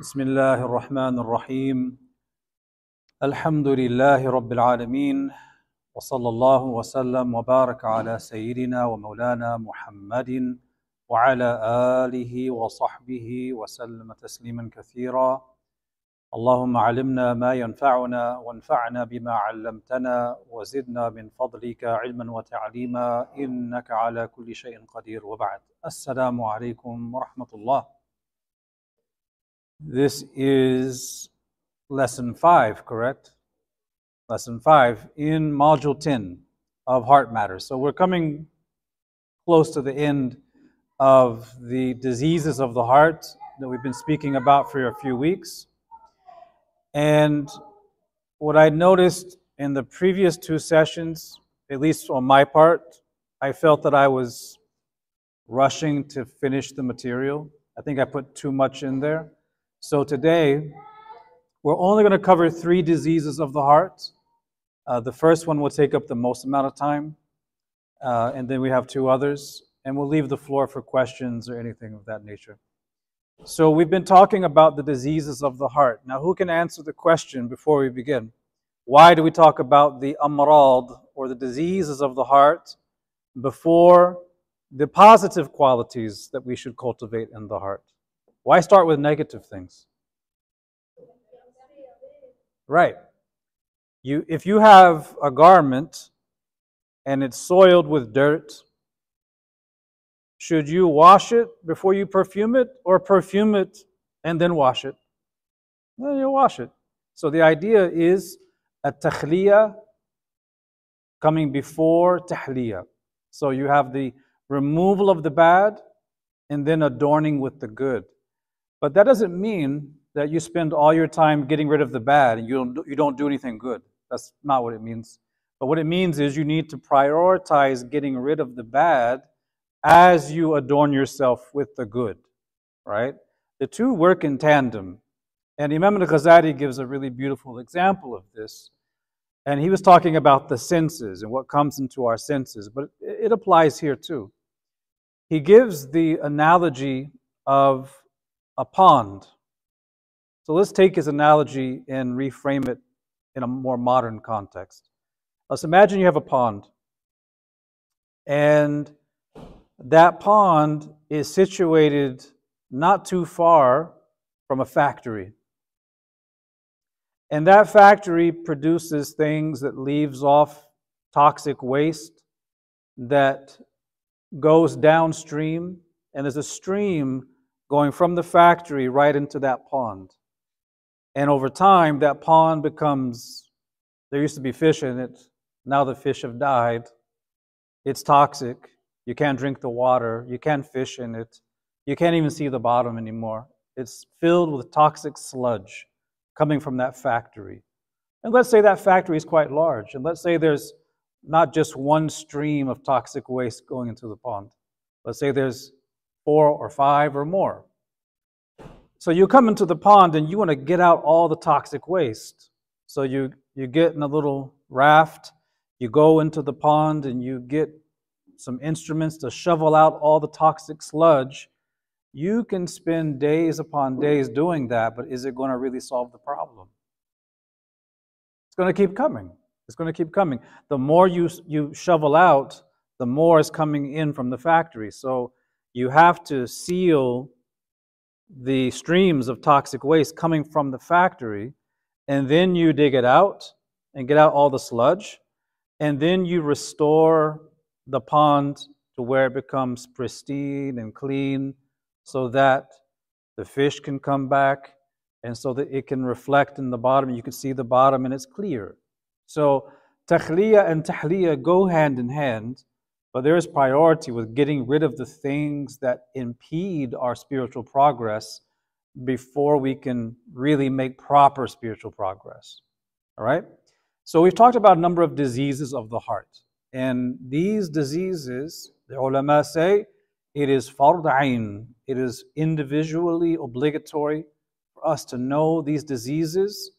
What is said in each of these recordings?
بسم الله الرحمن الرحيم. الحمد لله رب العالمين وصلى الله وسلم وبارك على سيدنا ومولانا محمد وعلى آله وصحبه وسلم تسليما كثيرا. اللهم علمنا ما ينفعنا وانفعنا بما علمتنا وزدنا من فضلك علما وتعليما إنك على كل شيء قدير. وبعد السلام عليكم ورحمة الله. This is lesson five, correct? Lesson five in module 10 of Heart Matters. So we're coming close to the end of the diseases of the heart that we've been speaking about for a few weeks. And what I noticed in the previous two sessions, at least on my part, I felt that I was rushing to finish the material. I think I put too much in there. So today, we're only going to cover three diseases of the heart. Uh, the first one will take up the most amount of time, uh, and then we have two others, and we'll leave the floor for questions or anything of that nature. So we've been talking about the diseases of the heart. Now, who can answer the question before we begin? Why do we talk about the amrad, or the diseases of the heart, before the positive qualities that we should cultivate in the heart? Why start with negative things? Right. You, if you have a garment and it's soiled with dirt, should you wash it before you perfume it or perfume it and then wash it? No, you wash it. So the idea is a takhliya coming before tahliya. So you have the removal of the bad and then adorning with the good. But that doesn't mean that you spend all your time getting rid of the bad and you don't, you don't do anything good. That's not what it means. But what it means is you need to prioritize getting rid of the bad as you adorn yourself with the good, right? The two work in tandem. And Imam al-Ghazali gives a really beautiful example of this. And he was talking about the senses and what comes into our senses, but it applies here too. He gives the analogy of a pond. So let's take his analogy and reframe it in a more modern context. Let's imagine you have a pond, and that pond is situated not too far from a factory. And that factory produces things that leaves off toxic waste that goes downstream, and there's a stream going from the factory right into that pond. And over time, that pond becomes, there used to be fish in it. Now the fish have died. It's toxic. You can't drink the water. You can't fish in it. You can't even see the bottom anymore. It's filled with toxic sludge coming from that factory. And let's say that factory is quite large. And let's say there's not just one stream of toxic waste going into the pond. Let's say there's four or five or more. So you come into the pond and you want to get out all the toxic waste. So you, you get in a little raft, you go into the pond and you get some instruments to shovel out all the toxic sludge. You can spend days upon days doing that, but is it going to really solve the problem? It's going to keep coming. It's going to keep coming. The more you, you shovel out, the more is coming in from the factory. So you have to seal the streams of toxic waste coming from the factory, and then you dig it out and get out all the sludge, and then you restore the pond to where it becomes pristine and clean so that the fish can come back and so that it can reflect in the bottom. You can see the bottom and it's clear. So, takhliya and tahliya go hand in hand but there is priority with getting rid of the things that impede our spiritual progress before we can really make proper spiritual progress. All right? So we've talked about a number of diseases of the heart. And these diseases, the ulama say, it is fard ain. It is individually obligatory for us to know these diseases,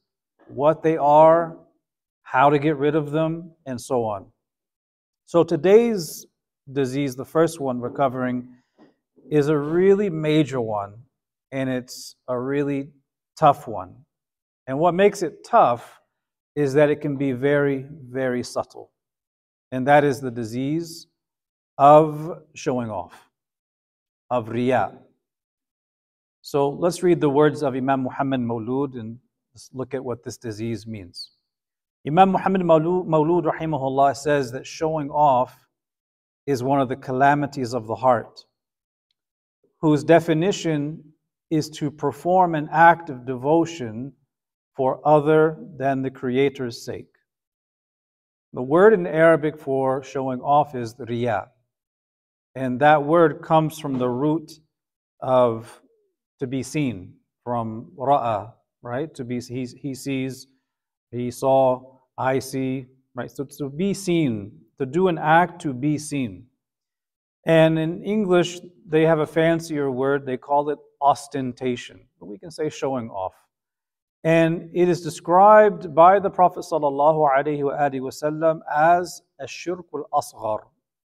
what they are, how to get rid of them, and so on. So today's disease, the first one we're covering, is a really major one, and it's a really tough one. And what makes it tough is that it can be very, very subtle. And that is the disease of showing off, of riyah. So let's read the words of Imam Muhammad Mawlud and let's look at what this disease means. Imam Muhammad Mawlud, rahimahullah, says that showing off is one of the calamities of the heart, whose definition is to perform an act of devotion for other than the Creator's sake. The word in Arabic for showing off is riya, And that word comes from the root of to be seen, from ra'a, right? To be he, he sees, he saw, I see, right? So to be seen, to do an act to be seen. And in English, they have a fancier word, they call it ostentation. But we can say showing off. And it is described by the Prophet ﷺ as a shirk al asghar,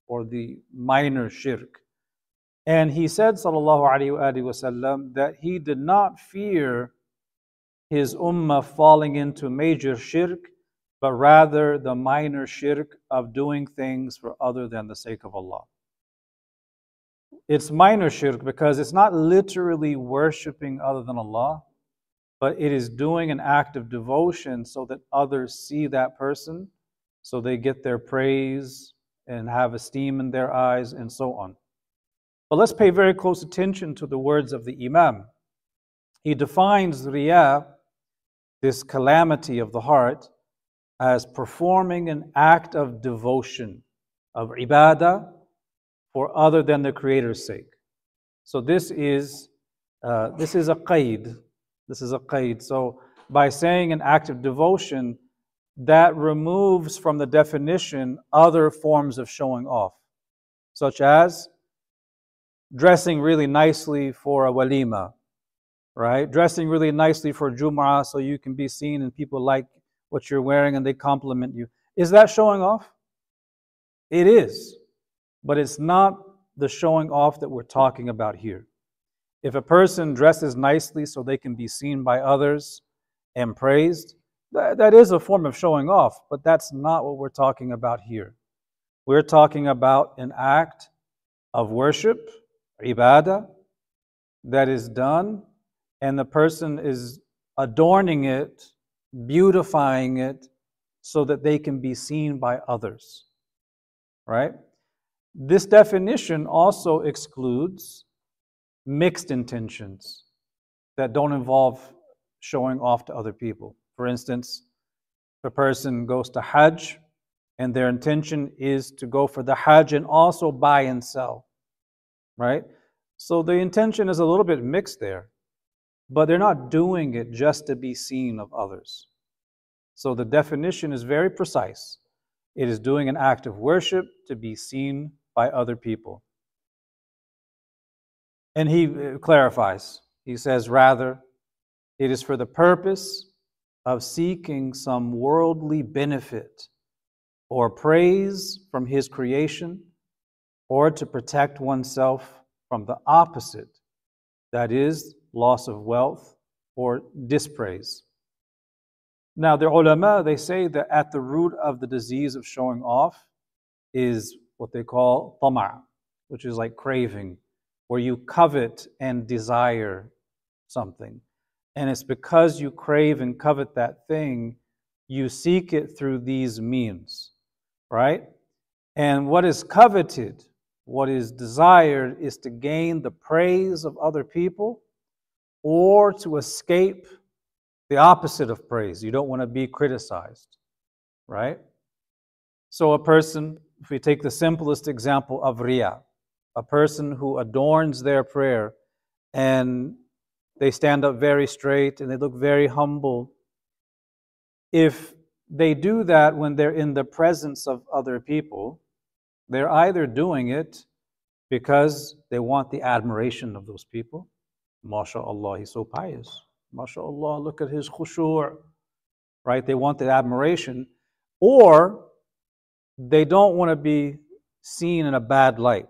or the minor shirk. And he said, وسلم, that he did not fear his ummah falling into major shirk, but rather the minor shirk of doing things for other than the sake of Allah. It's minor shirk because it's not literally worshiping other than Allah, but it is doing an act of devotion so that others see that person, so they get their praise and have esteem in their eyes, and so on. But let's pay very close attention to the words of the Imam. He defines riyah, this calamity of the heart, as performing an act of devotion, of ibadah, for other than the Creator's sake. So this is uh, this is a qaid. This is a qaid. So by saying an act of devotion, that removes from the definition other forms of showing off, such as dressing really nicely for a walima, right? Dressing really nicely for Jum'ah so you can be seen and people like what you're wearing and they compliment you. Is that showing off? It is. But it's not the showing off that we're talking about here. If a person dresses nicely so they can be seen by others and praised, that, that is a form of showing off, but that's not what we're talking about here. We're talking about an act of worship, ibadah, that is done, and the person is adorning it, beautifying it, so that they can be seen by others. Right? This definition also excludes mixed intentions that don't involve showing off to other people. For instance, a person goes to Hajj and their intention is to go for the Hajj and also buy and sell, right? So the intention is a little bit mixed there, but they're not doing it just to be seen of others. So the definition is very precise. It is doing an act of worship to be seen by other people. And he uh, clarifies. He says, rather, it is for the purpose of seeking some worldly benefit or praise from his creation, or to protect oneself from the opposite, that is, loss of wealth or dispraise. Now, the ulama, they say that at the root of the disease of showing off is what they call tama', which is like craving, where you covet and desire something. And it's because you crave and covet that thing, you seek it through these means, right? And what is coveted, what is desired, is to gain the praise of other people or to escape the opposite of praise. You don't want to be criticized, right? So a person if we take the simplest example of Riyah, a person who adorns their prayer and they stand up very straight and they look very humble, if they do that when they're in the presence of other people, they're either doing it because they want the admiration of those people. MashaAllah, he's so pious. MashaAllah, look at his khushu'. Right? They want the admiration. Or they don't want to be seen in a bad light.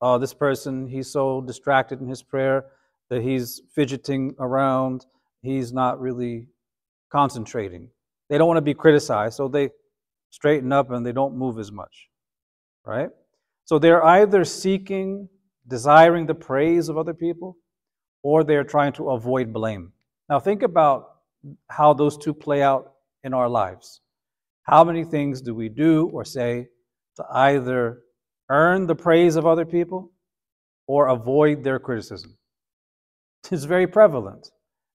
Oh, this person, he's so distracted in his prayer that he's fidgeting around he's not really concentrating. They don't want to be criticized, so they straighten up and they don't move as much. Right? So they're either seeking, desiring the praise of other people, or they're trying to avoid blame. Now, think about how those two play out in our lives. How many things do we do or say to either earn the praise of other people or avoid their criticism? It's very prevalent.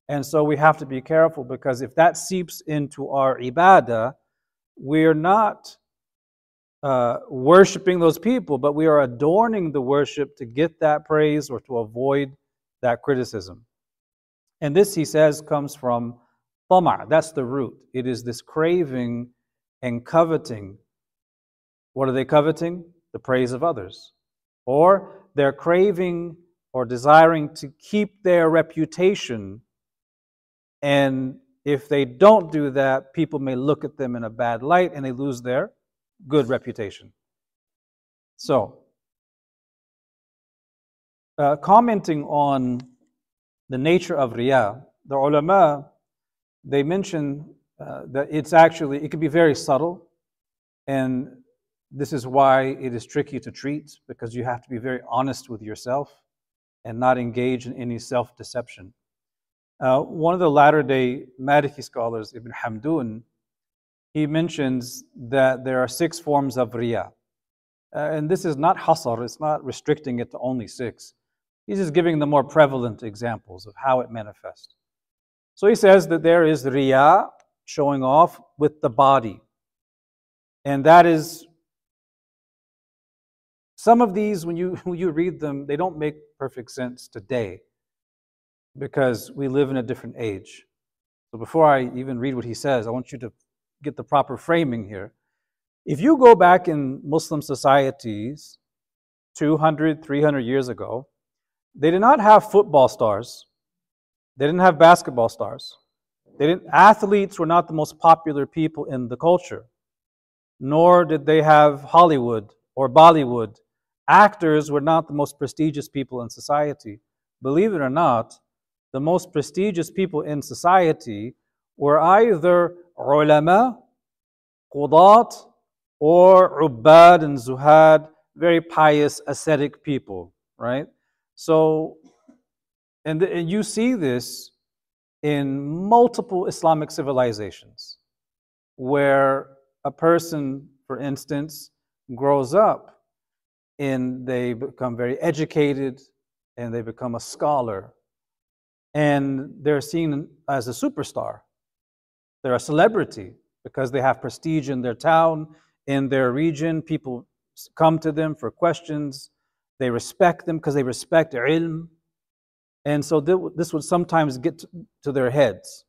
And so we have to be careful because if that seeps into our ibadah, we're not uh, worshiping those people, but we are adorning the worship to get that praise or to avoid that criticism. And this, he says, comes from tama. That's the root. It is this craving and coveting. What are they coveting? The praise of others. Or they're craving or desiring to keep their reputation. And if they don't do that, people may look at them in a bad light and they lose their good reputation. So, uh, commenting on the nature of riyah, the ulama, they mention uh, that it's actually, it can be very subtle, and this is why it is tricky to treat, because you have to be very honest with yourself and not engage in any self-deception. Uh, one of the latter-day Maliki scholars, Ibn Hamdun, he mentions that there are six forms of riyah. Uh, and this is not hasar, it's not restricting it to only six. He's just giving the more prevalent examples of how it manifests. So he says that there is riyah, showing off with the body. And that is, some of these, when you, when you read them, they don't make perfect sense today because we live in a different age. So before I even read what he says, I want you to get the proper framing here. If you go back in Muslim societies 200, 300 years ago, they did not have football stars. They didn't have basketball stars. They didn't, athletes were not the most popular people in the culture, nor did they have Hollywood or Bollywood. Actors were not the most prestigious people in society. Believe it or not, the most prestigious people in society were either ulama, qudat, or ubad and zuhad, very pious, ascetic people, right? So, and, the, and you see this in multiple Islamic civilizations where a person, for instance, grows up and they become very educated and they become a scholar and they're seen as a superstar. They're a celebrity because they have prestige in their town, in their region. People come to them for questions. They respect them because they respect ilm. And so this would sometimes get to their heads.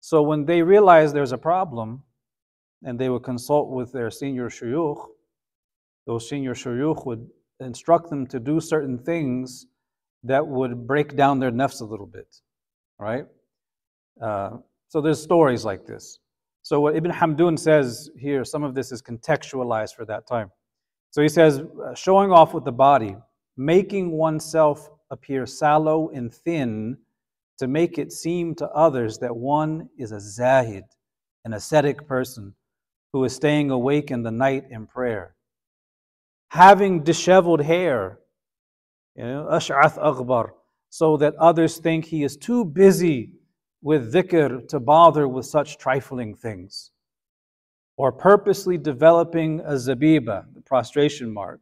So when they realize there's a problem, and they would consult with their senior shuyukh, those senior shuyukh would instruct them to do certain things that would break down their nafs a little bit, right? Uh, so there's stories like this. So what Ibn Hamdun says here, some of this is contextualized for that time. So he says, uh, showing off with the body, making oneself appear sallow and thin to make it seem to others that one is a zahid, an ascetic person who is staying awake in the night in prayer. Having disheveled hair, you know, ash'ath so that others think he is too busy with dhikr to bother with such trifling things. Or purposely developing a zabiba, the prostration mark,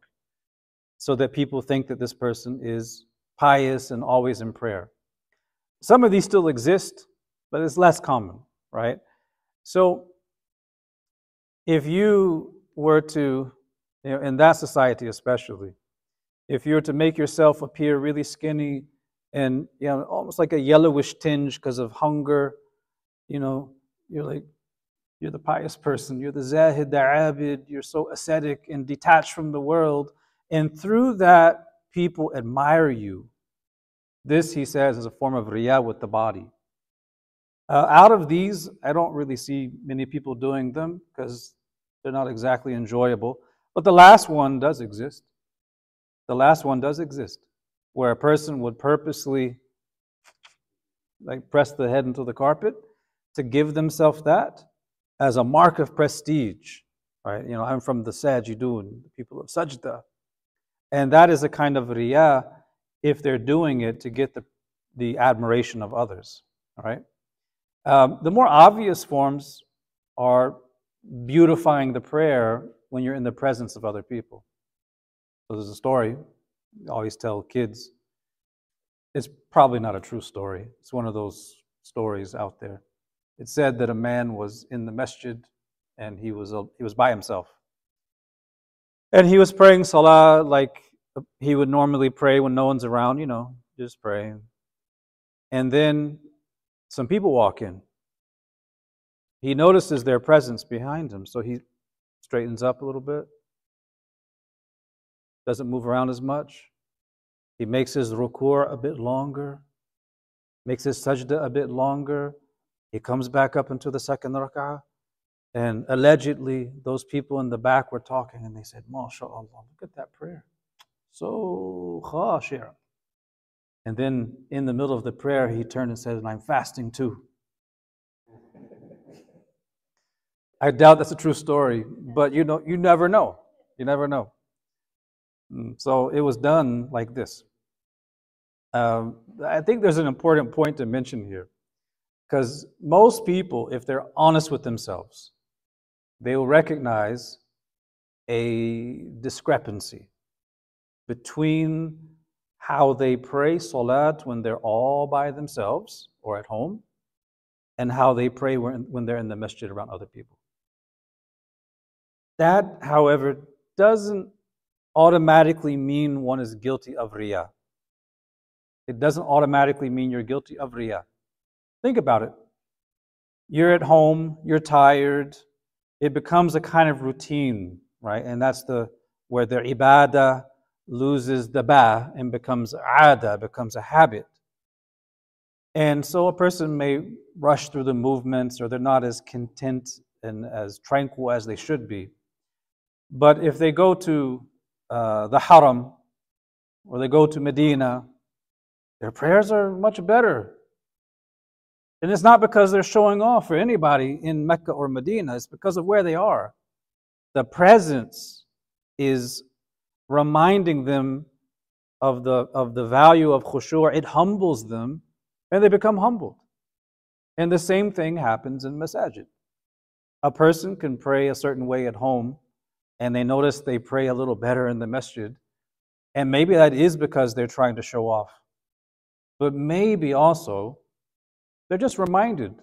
so that people think that this person is pious and always in prayer. Some of these still exist, but it's less common, right? So if you were to, you know, in that society especially, if you were to make yourself appear really skinny and you know almost like a yellowish tinge because of hunger, you know, you're like you're the pious person, you're the zahid, the abid, you're so ascetic and detached from the world, and through that people admire you. This, he says, is a form of riyah with the body. Uh, out of these, I don't really see many people doing them because they're not exactly enjoyable. But the last one does exist. The last one does exist, where a person would purposely like press the head into the carpet, to give themselves that as a mark of prestige, right? You know, I'm from the Sajidun, the people of Sajda. And that is a kind of riyah if they're doing it to get the, the admiration of others, all right? Um, the more obvious forms are beautifying the prayer when you're in the presence of other people. So there's a story I always tell kids. It's probably not a true story. It's one of those stories out there. It said that a man was in the masjid and he was he was by himself. And he was praying salah like he would normally pray when no one's around, you know, just praying. And then some people walk in. He notices their presence behind him, so he straightens up a little bit, doesn't move around as much. He makes his ruku' a bit longer, makes his sajda a bit longer. He comes back up into the second rak'ah. And allegedly, those people in the back were talking and they said, MashaAllah, look at that prayer. So khashir. And then in the middle of the prayer, he turned and said, And I'm fasting too. I doubt that's a true story, but you know, you never know. You never know. Mm, so it was done like this. Um, I think there's an important point to mention here, because most people, if they're honest with themselves, they will recognize a discrepancy between how they pray salat when they're all by themselves or at home and how they pray when they're in the masjid around other people. That, however, doesn't automatically mean one is guilty of riyah. It doesn't automatically mean you're guilty of riyah. Think about it. You're at home, you're tired, it becomes a kind of routine, right? And that's the where their ibadah loses the ba and becomes ada, becomes a habit. And so a person may rush through the movements or they're not as content and as tranquil as they should be. But if they go to uh, the Haram or they go to Medina, their prayers are much better. And it's not because they're showing off for anybody in Mecca or Medina, it's because of where they are. The presence is reminding them of the, of the value of khushu', it humbles them and they become humbled. And the same thing happens in masajid. A person can pray a certain way at home and they notice they pray a little better in the masjid. And maybe that is because they're trying to show off. But maybe also they're just reminded.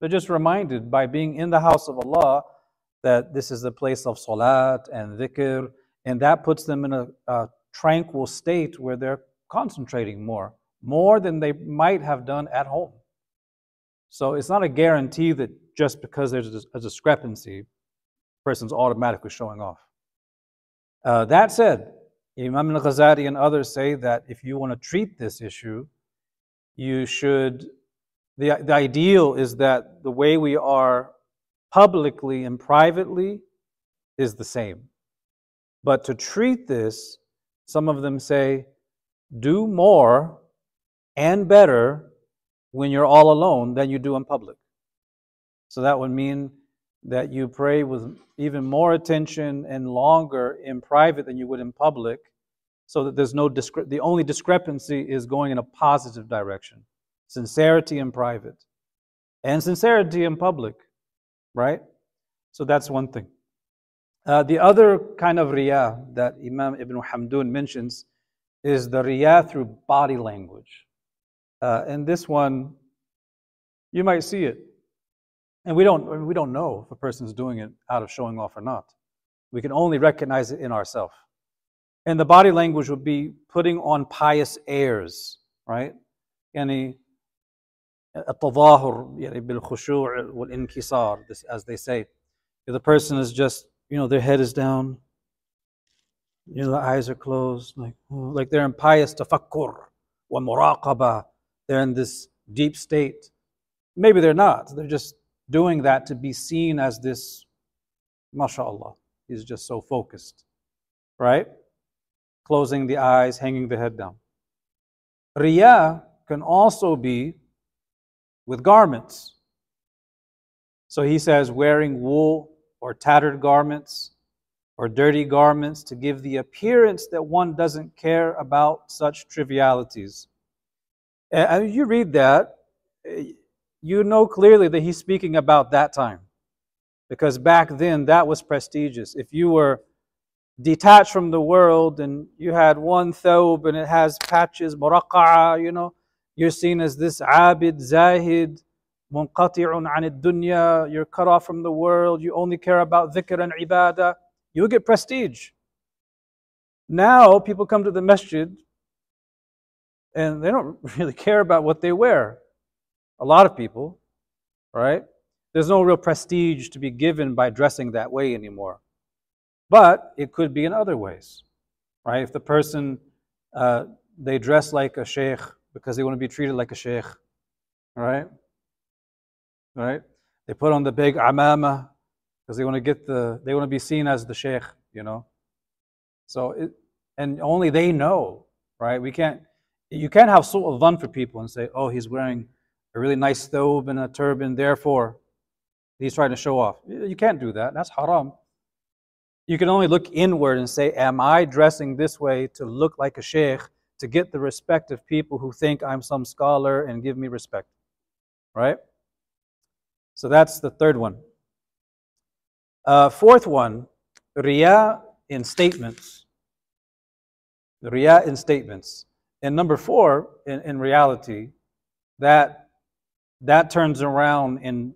They're just reminded by being in the house of Allah that this is a place of salat and dhikr, and that puts them in a, a tranquil state where they're concentrating more, more than they might have done at home. So it's not a guarantee that just because there's a discrepancy, a person's automatically showing off. Uh, that said, Imam al Ghazali and others say that if you want to treat this issue, you should, the, the ideal is that the way we are publicly and privately is the same. But to treat this, some of them say, do more and better when you're all alone than you do in public. So that would mean that you pray with even more attention and longer in private than you would in public, so that there's no discre- the only discrepancy is going in a positive direction sincerity in private, and sincerity in public, right? So that's one thing. Uh, the other kind of riyah that Imam Ibn Hamdun mentions is the riyah through body language. Uh, and this one, you might see it. And we don't, we don't know if a person's doing it out of showing off or not. We can only recognize it in ourselves. And the body language would be putting on pious airs, right? Any التظاهر يعني بالخشوع والانكسار as they say. If the person is just, you know, their head is down, you know, the eyes are closed, like, like they're in pious tafakkur wa muraqaba. They're in this deep state. Maybe they're not. They're just doing that to be seen as this, mashallah, he's just so focused, right? Closing the eyes, hanging the head down. Riyah can also be with garments. So he says, wearing wool or tattered garments or dirty garments to give the appearance that one doesn't care about such trivialities. And you read that, eh, you know clearly that he's speaking about that time. Because back then, that was prestigious. If you were detached from the world and you had one thobe and it has patches, muraqa'a, you know, you're seen as this abid, zahid, munqati'un an dunya, you're cut off from the world, you only care about dhikr and ibadah, you get prestige. Now people come to the masjid and they don't really care about what they wear. A lot of people, right? There's no real prestige to be given by dressing that way anymore. But it could be in other ways, right? If the person, uh, they dress like a sheikh because they want to be treated like a sheikh, right? Right? They put on the big amama because they want to get the, they want to be seen as the sheikh, you know? So, it, and only they know, right? We can't, you can't have of fun for people and say, oh, he's wearing a really nice thobe and a turban, therefore he's trying to show off. You can't do that. That's haram. You can only look inward and say, Am I dressing this way to look like a sheikh, to get the respect of people who think I'm some scholar and give me respect? Right? So that's the third one. Uh, fourth one, riyah in statements. Riyah in statements. And number four, in, in reality, that that turns around and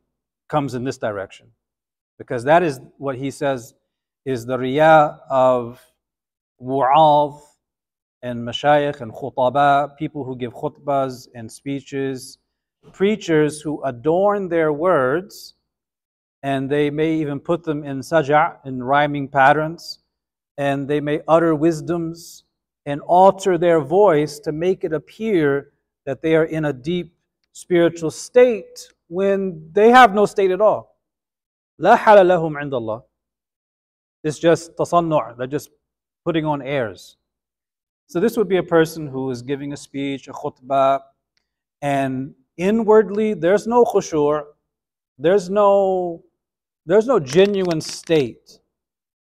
comes in this direction. Because that is what he says is the riyah of wu'adh and mashayikh and khutaba, people who give khutbas and speeches, preachers who adorn their words and they may even put them in saja, in rhyming patterns, and they may utter wisdoms and alter their voice to make it appear that they are in a deep spiritual state when they have no state at all. لا حال لهم عند الله. It's just tasannu', they're just putting on airs. So this would be a person who is giving a speech, a khutbah, and inwardly there's no khushu', there's no there's no genuine state,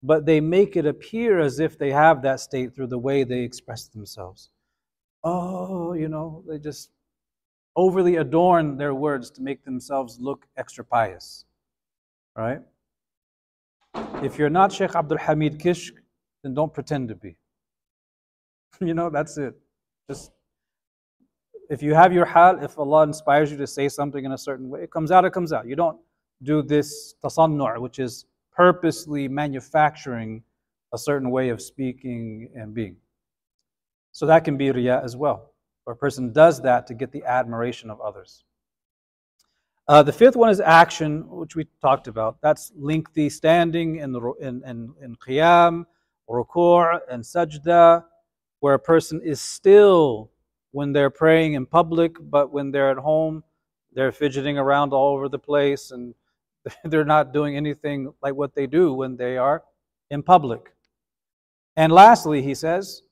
but they make it appear as if they have that state through the way they express themselves. Oh, you know, they just overly adorn their words to make themselves look extra pious. Right? If you're not Sheikh Abdul Hamid Kishk, then don't pretend to be. you know, that's it. Just if you have your hal, if Allah inspires you to say something in a certain way, it comes out, it comes out. You don't do this tasannu', which is purposely manufacturing a certain way of speaking and being. So that can be riyah as well, where a person does that to get the admiration of others. Uh, the fifth one is action, which we talked about. That's lengthy standing in, in, in, in qiyam, ruku' and sajda, where a person is still when they're praying in public, but when they're at home, they're fidgeting around all over the place and they're not doing anything like what they do when they are in public. And lastly, he says,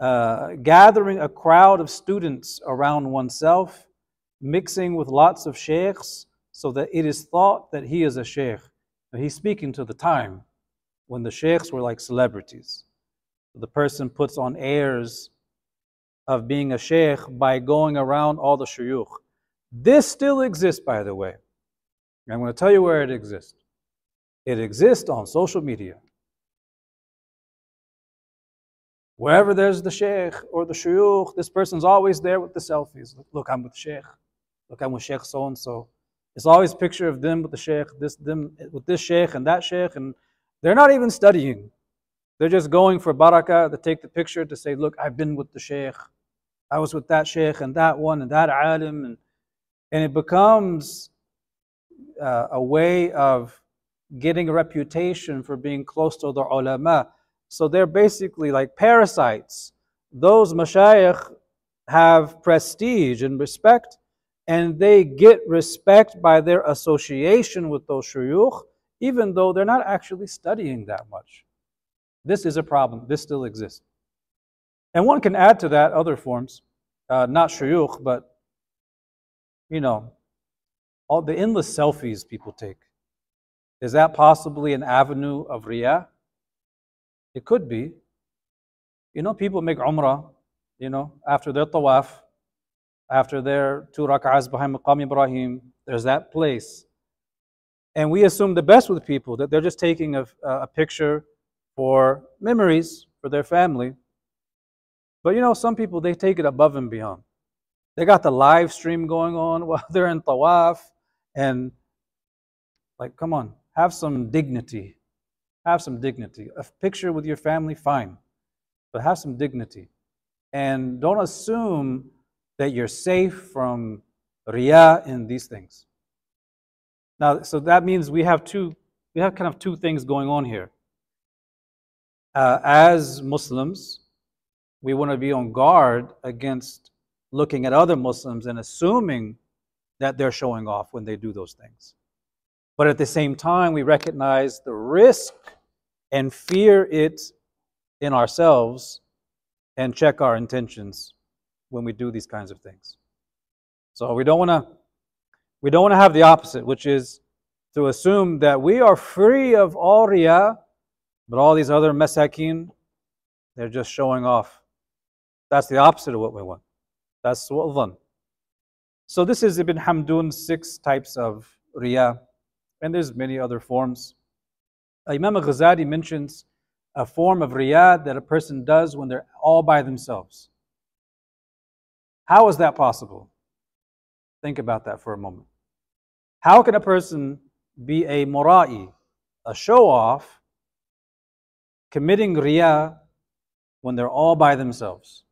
uh, gathering a crowd of students around oneself mixing with lots of sheikhs so that it is thought that he is a sheikh. And he's speaking to the time when the sheikhs were like celebrities. The person puts on airs of being a sheikh by going around all the shuyukh. This still exists, by the way. I'm going to tell you where it exists. It exists on social media. Wherever there's the sheikh or the shuyukh, this person's always there with the selfies. Look, I'm with sheikh. Look, I'm with Sheikh so and so. It's always picture of them with the Sheikh, this them with this Sheikh and that Sheikh, and they're not even studying. They're just going for barakah to take the picture to say, look, I've been with the Sheikh. I was with that Sheikh and that one and that alim. And, and it becomes uh, a way of getting a reputation for being close to the ulama. So they're basically like parasites. Those mashayikh have prestige and respect and they get respect by their association with those shuyukh, even though they're not actually studying that much. This is a problem. This still exists. And one can add to that other forms, uh, not shuyukh, but, you know, all the endless selfies people take. Is that possibly an avenue of riyah? It could be. You know, people make umrah, you know, after their tawaf, after their two rak'ahs behind Maqam Ibrahim, there's that place. And we assume the best with people, that they're just taking a, a picture for memories for their family. But you know, some people, they take it above and beyond. They got the live stream going on while they're in tawaf. And, like, come on, have some dignity. Have some dignity. A picture with your family, fine. But have some dignity. And don't assume that you're safe from riyah in these things. Now, so that means we have two, we have kind of two things going on here. Uh, as Muslims, we want to be on guard against looking at other Muslims and assuming that they're showing off when they do those things. But at the same time, we recognize the risk and fear it in ourselves and check our intentions when we do these kinds of things. So we don't want to we don't want to have the opposite, which is to assume that we are free of all riyah, but all these other masakin, they're just showing off. That's the opposite of what we want. That's what dhan. So this is Ibn Hamdun's six types of riyah, and there's many other forms. Imam Ghazali mentions a form of riyah that a person does when they're all by themselves. How is that possible? Think about that for a moment. How can a person be a mura'i, a show off, committing riyah when they're all by themselves?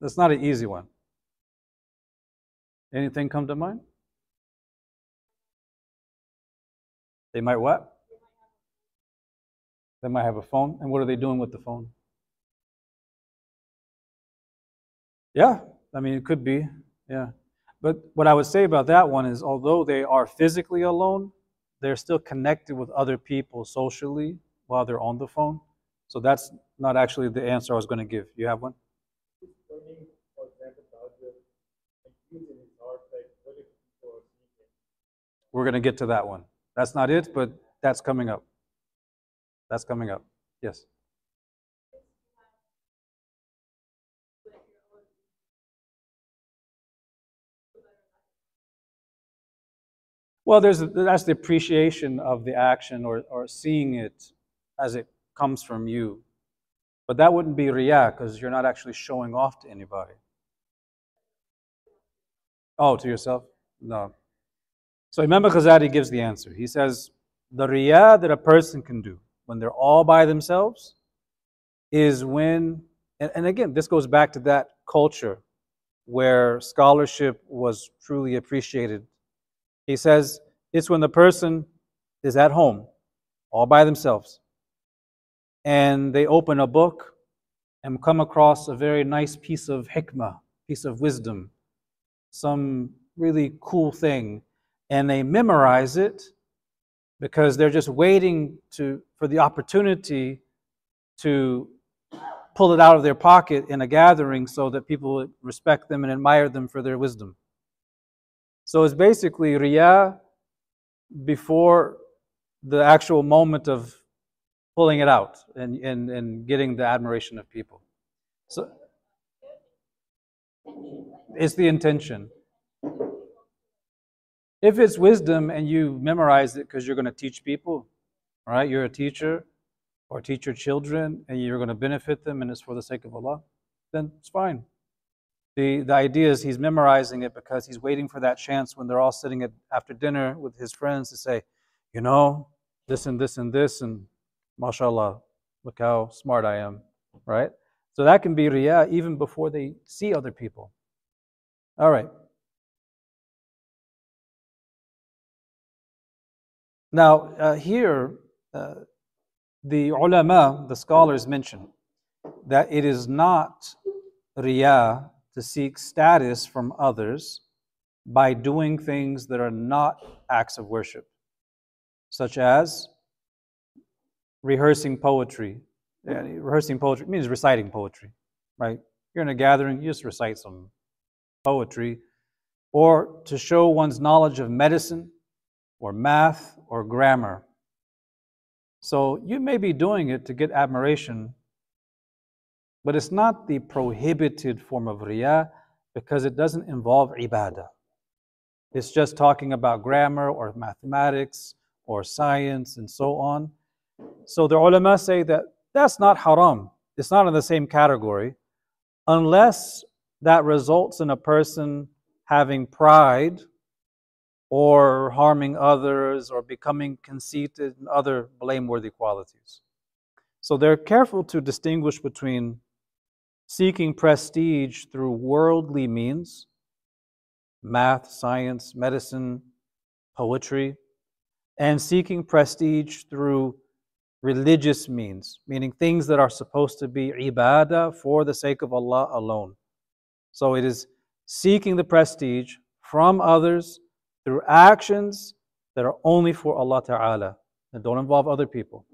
That's not an easy one. Anything come to mind? They might what? They might have a phone. And what are they doing with the phone? Yeah, I mean, it could be. Yeah. But what I would say about that one is although they are physically alone, they're still connected with other people socially while they're on the phone. So that's not actually the answer I was going to give. You have one? We're going to get to that one. That's not it, but that's coming up. That's coming up. Yes. Well, there's that's the appreciation of the action or, or seeing it as it comes from you. But that wouldn't be riyah because you're not actually showing off to anybody. Oh, to yourself? No. So Imam Ghazali gives the answer. He says, the riyah that a person can do when they're all by themselves is when, and, and again, this goes back to that culture where scholarship was truly appreciated he says it's when the person is at home, all by themselves, and they open a book and come across a very nice piece of hikmah, piece of wisdom, some really cool thing, and they memorize it because they're just waiting to, for the opportunity to pull it out of their pocket in a gathering so that people would respect them and admire them for their wisdom. So it's basically riyah before the actual moment of pulling it out and, and, and getting the admiration of people. So it's the intention. If it's wisdom and you memorize it because you're going to teach people, right? You're a teacher or teach your children and you're going to benefit them and it's for the sake of Allah, then it's fine. The, the idea is he's memorizing it because he's waiting for that chance when they're all sitting at, after dinner with his friends to say, you know, this and this and this, and mashallah, look how smart I am, right? So that can be riyah even before they see other people. All right. Now, uh, here, uh, the ulama, the scholars mention that it is not riyah to seek status from others by doing things that are not acts of worship, such as rehearsing poetry. Yeah, mm-hmm. rehearsing poetry means reciting poetry, right? You're in a gathering, you just recite some poetry. or to show one's knowledge of medicine or math or grammar. So you may be doing it to get admiration, but it's not the prohibited form of riyah because it doesn't involve ibadah. It's just talking about grammar or mathematics or science and so on. So the ulama say that that's not haram. It's not in the same category unless that results in a person having pride or harming others or becoming conceited and other blameworthy qualities. So they're careful to distinguish between seeking prestige through worldly means math, science, medicine, poetry, and seeking prestige through religious means, meaning things that are supposed to be ibadah for the sake of Allah alone. So it is seeking the prestige from others through actions that are only for Allah Ta'ala and don't involve other people.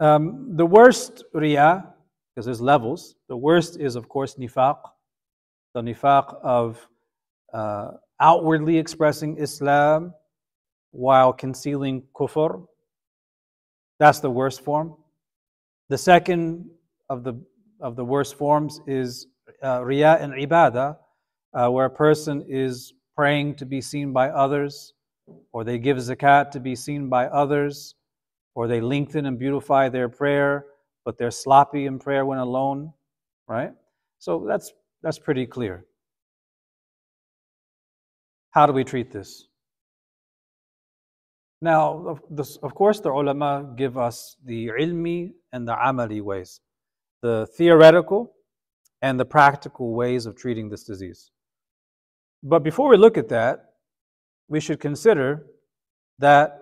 Um, the worst riyah, because there's levels, the worst is, of course, nifaq, the nifaq of uh, outwardly expressing Islam while concealing kufr. That's the worst form. The second of the, of the worst forms is uh, and ibadah, uh, where a person is praying to be seen by others, or they give zakat to be seen by others, or they lengthen and beautify their prayer, but they're sloppy in prayer when alone, right? So that's, that's pretty clear. How do we treat this? Now, of, this, of course, the ulama give us the ilmi and the amali ways, the theoretical and the practical ways of treating this disease. But before we look at that, we should consider that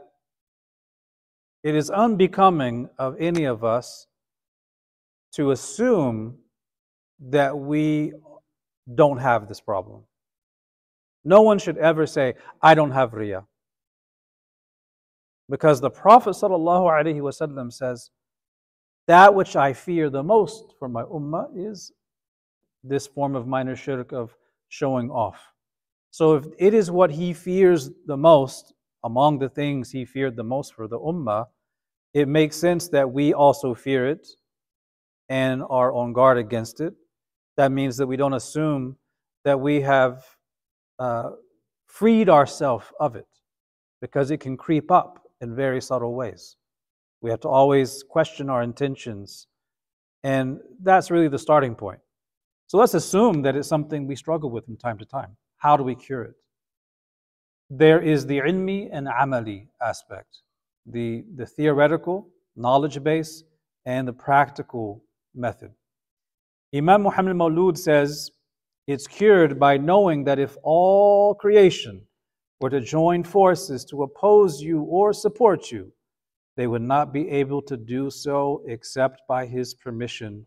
it is unbecoming of any of us to assume that we don't have this problem. No one should ever say, I don't have riyah. Because the Prophet ﷺ says, That which I fear the most for my ummah is this form of minor shirk of showing off. So if it is what he fears the most, among the things he feared the most for the ummah, it makes sense that we also fear it and are on guard against it. That means that we don't assume that we have uh, freed ourselves of it because it can creep up in very subtle ways. We have to always question our intentions, and that's really the starting point. So let's assume that it's something we struggle with from time to time. How do we cure it? There is the ilmi and amali aspect, the, the theoretical knowledge base and the practical method. Imam Muhammad Maulud says, it's cured by knowing that if all creation were to join forces to oppose you or support you, they would not be able to do so except by His permission.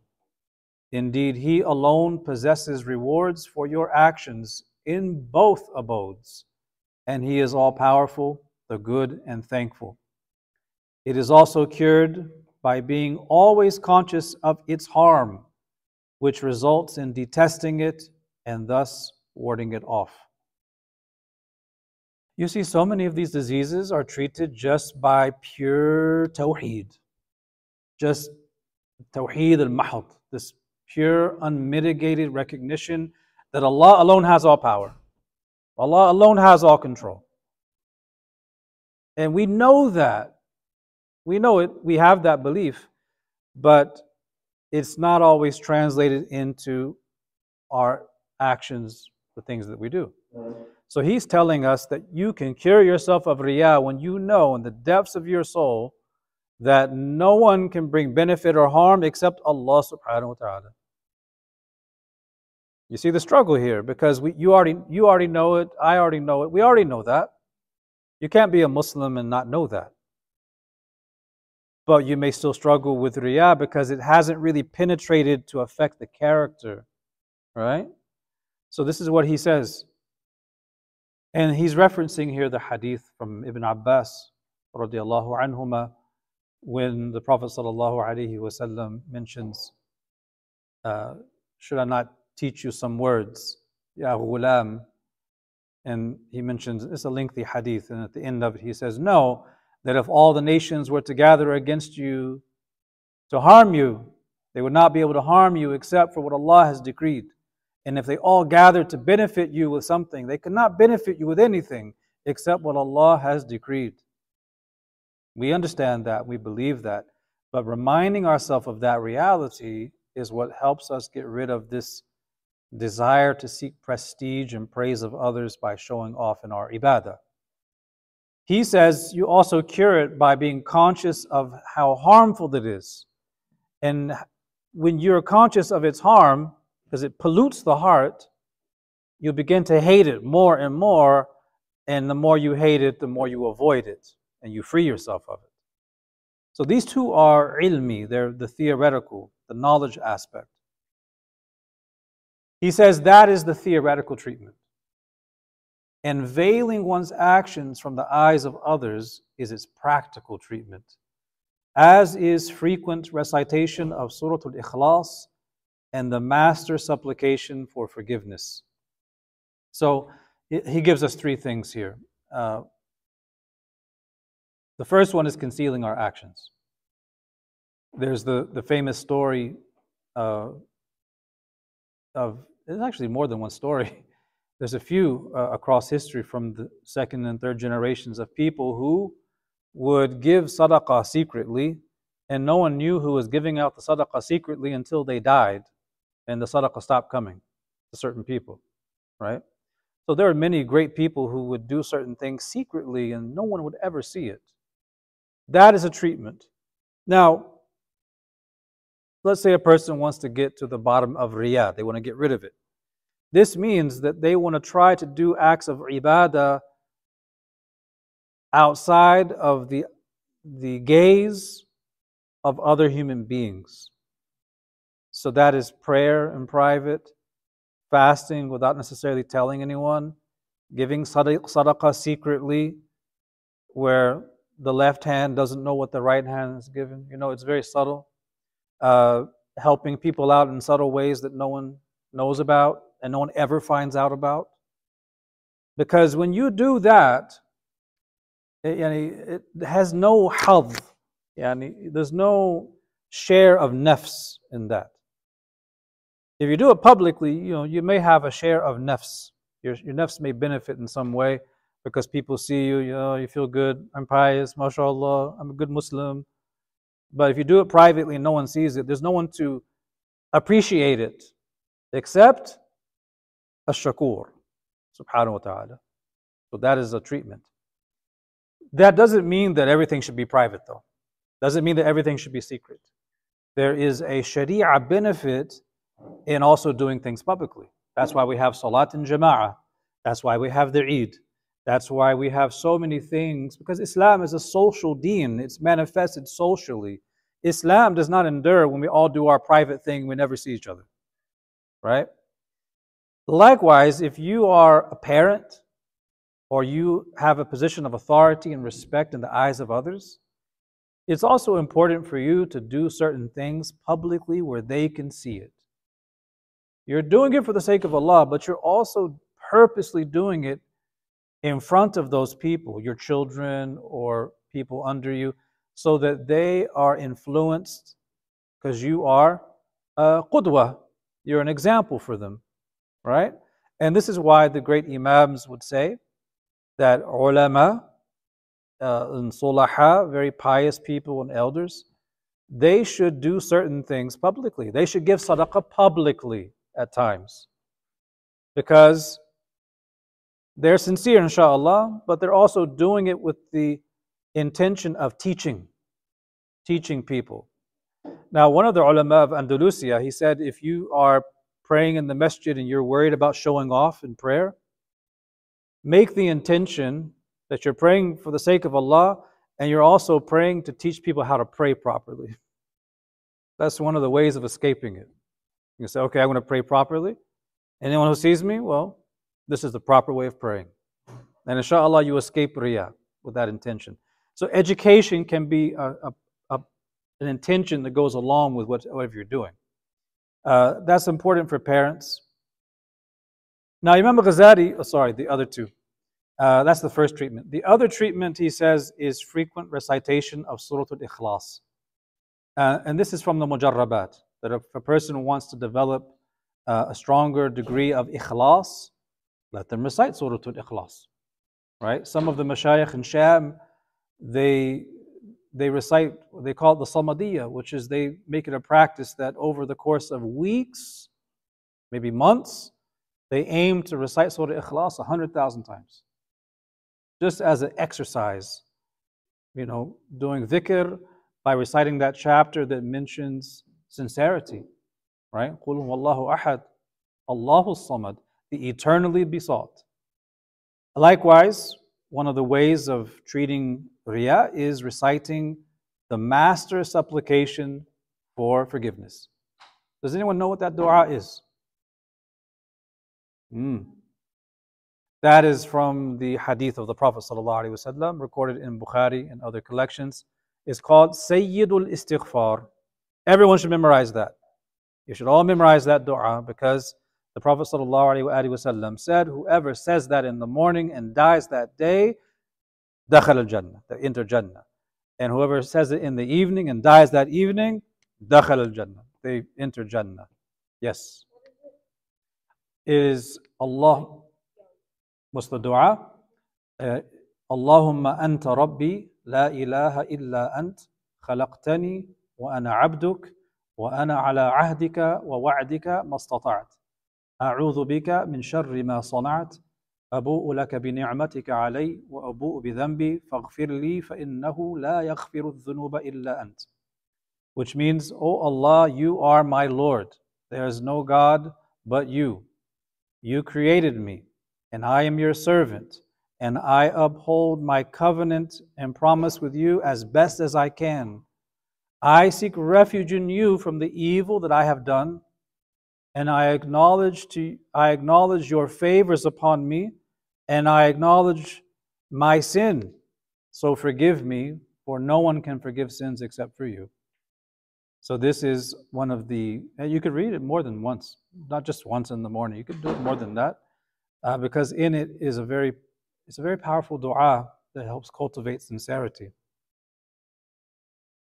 Indeed, He alone possesses rewards for your actions in both abodes, and He is all powerful, the good, and thankful. It is also cured by being always conscious of its harm, which results in detesting it and thus warding it off. You see, so many of these diseases are treated just by pure tawheed, just tawheed al mahad, this pure, unmitigated recognition that Allah alone has all power, Allah alone has all control. And we know that. We know it, we have that belief, but it's not always translated into our actions, the things that we do. Mm-hmm. So he's telling us that you can cure yourself of riyah when you know in the depths of your soul that no one can bring benefit or harm except Allah subhanahu wa ta'ala. You see the struggle here because we, you, already, you already know it, I already know it, we already know that. You can't be a Muslim and not know that. But you may still struggle with riyah because it hasn't really penetrated to affect the character, right? So this is what he says. And he's referencing here the hadith from Ibn Abbas radiallahu anhuma when the Prophet sallallahu alaihi wasallam mentions, uh, should I not teach you some words? Ya ghulam, And he mentions it's a lengthy hadith, and at the end of it, he says, No, that if all the nations were to gather against you to harm you, they would not be able to harm you except for what Allah has decreed. And if they all gathered to benefit you with something, they could not benefit you with anything except what Allah has decreed. We understand that, we believe that, but reminding ourselves of that reality is what helps us get rid of this desire to seek prestige and praise of others by showing off in our ibadah. He says you also cure it by being conscious of how harmful it is. And when you're conscious of its harm, because it pollutes the heart, you begin to hate it more and more. And the more you hate it, the more you avoid it and you free yourself of it. So these two are ilmi, they're the theoretical, the knowledge aspect. He says that is the theoretical treatment. And veiling one's actions from the eyes of others is its practical treatment, as is frequent recitation of Surah Al Ikhlas and the master supplication for forgiveness. So he gives us three things here. Uh, the first one is concealing our actions. There's the, the famous story uh, of, there's actually more than one story. There's a few uh, across history from the second and third generations of people who would give sadaqah secretly, and no one knew who was giving out the sadaqah secretly until they died and the sadaqah stopped coming to certain people, right? So there are many great people who would do certain things secretly and no one would ever see it. That is a treatment. Now, let's say a person wants to get to the bottom of riyah, they want to get rid of it. This means that they want to try to do acts of ibadah outside of the, the gaze of other human beings. So that is prayer in private, fasting without necessarily telling anyone, giving sadaqah secretly, where the left hand doesn't know what the right hand is giving. You know, it's very subtle. Uh, helping people out in subtle ways that no one knows about and no one ever finds out about. Because when you do that, it, it has no hadh. There's no share of nafs in that. If you do it publicly, you know, you may have a share of nafs. Your, your nafs may benefit in some way because people see you, you know, you feel good, I'm pious, mashallah, I'm a good Muslim. But if you do it privately and no one sees it, there's no one to appreciate it except a shakur, subhanahu wa ta'ala. So that is a treatment. That doesn't mean that everything should be private, though. Doesn't mean that everything should be secret. There is a sharia benefit in also doing things publicly. That's why we have Salat in Jama'ah. That's why we have the Eid. That's why we have so many things, because Islam is a social deen. It's manifested socially. Islam does not endure when we all do our private thing, we never see each other. Right? Likewise, if you are a parent or you have a position of authority and respect in the eyes of others, it's also important for you to do certain things publicly where they can see it. You're doing it for the sake of Allah, but you're also purposely doing it in front of those people, your children or people under you, so that they are influenced because you are a qudwa. You're an example for them, right? And this is why the great imams would say that ulama uh, and sulaha, very pious people and elders, they should do certain things publicly. They should give sadaqah publicly at times because they're sincere, inshallah, but they're also doing it with the intention of teaching, teaching people. Now, one of the ulama of Andalusia, he said, if you are praying in the masjid and you're worried about showing off in prayer, make the intention that you're praying for the sake of Allah and you're also praying to teach people how to pray properly. That's one of the ways of escaping it. You say, okay, I'm going to pray properly. Anyone who sees me, well, this is the proper way of praying. And inshallah, you escape riyah with that intention. So education can be a, a, a, an intention that goes along with what, whatever you're doing. Uh, that's important for parents. Now, Imam Ghazali, oh, sorry, the other two. Uh, that's the first treatment. The other treatment, he says, is frequent recitation of Surah Al-Ikhlas. Uh, and this is from the Mujarrabat, that if a person wants to develop uh, a stronger degree of ikhlas, let them recite Surah Al-Ikhlas. Right? Some of the mashayikh in Sham, they, they recite, they call it the Samadiyya, which is they make it a practice that over the course of weeks, maybe months, they aim to recite Surah Ikhlas 100,000 times. Just as an exercise, you know, doing dhikr by reciting that chapter that mentions sincerity, right? Qul Allahu ahad, Allahu samad, the eternally besought. Likewise, one of the ways of treating riya is reciting the master supplication for forgiveness. Does anyone know what that dua is? Mm. That is from the hadith of the Prophet ﷺ, recorded in Bukhari and other collections. It's called Sayyidul Istighfar. Everyone should memorize that. You should all memorize that dua because the Prophet ﷺ said, Whoever says that in the morning and dies that day, dakhal al Jannah, they enter Jannah. And whoever says it in the evening and dies that evening, dakhal al Jannah, they enter Jannah. Yes. Is Allah What's the dua? Uh, Allahumma anta rabbi la ilaha illa ant khalaqtani wa ana abduk wa ana ala ahdika wa wa'dika mastata'at. أعوذ بك من شر ما صنعت أبوء لك بنعمتك علي وأبوء بذنبي فاغفر لي فإنه لا يغفر الذنوب إلا أنت Which means, O oh Allah, you are my Lord. There is no God but you. You created me and I am your servant, and I uphold my covenant and promise with you as best as I can. I seek refuge in you from the evil that I have done, and I acknowledge to I acknowledge your favors upon me, and I acknowledge my sin. So forgive me, for no one can forgive sins except for you. So this is one of the you could read it more than once, not just once in the morning. You could do it more than that uh, because in it is a very it's a very powerful dua that helps cultivate sincerity.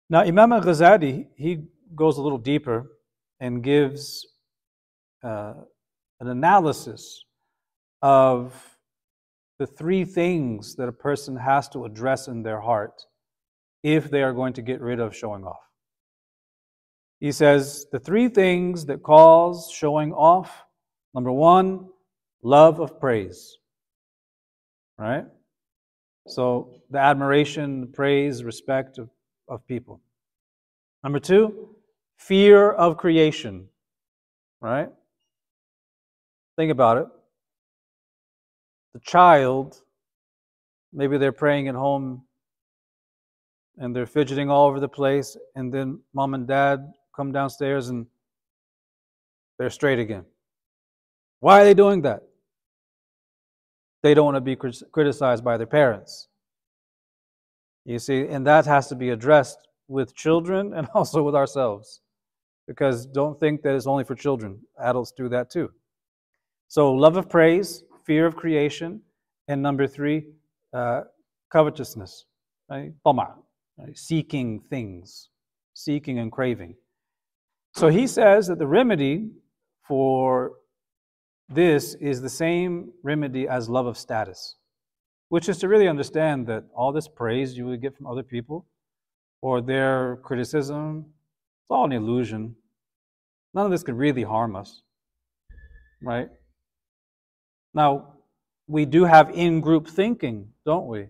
Now, Imam al-Ghazali he goes a little deeper and gives uh, an analysis of the three things that a person has to address in their heart if they are going to get rid of showing off. He says the three things that cause showing off number one, love of praise. Right? So the admiration, praise, respect of, of people. Number two, fear of creation. Right? Think about it. The child, maybe they're praying at home and they're fidgeting all over the place, and then mom and dad come downstairs and they're straight again. Why are they doing that? they don't want to be criticized by their parents. You see, and that has to be addressed with children and also with ourselves. Because don't think that it's only for children, adults do that too. So, love of praise, fear of creation, and number three, uh, covetousness, right? Right? seeking things, seeking and craving. So, he says that the remedy for this is the same remedy as love of status, which is to really understand that all this praise you would get from other people or their criticism, it's all an illusion. None of this could really harm us, right? Now, we do have in group thinking, don't we?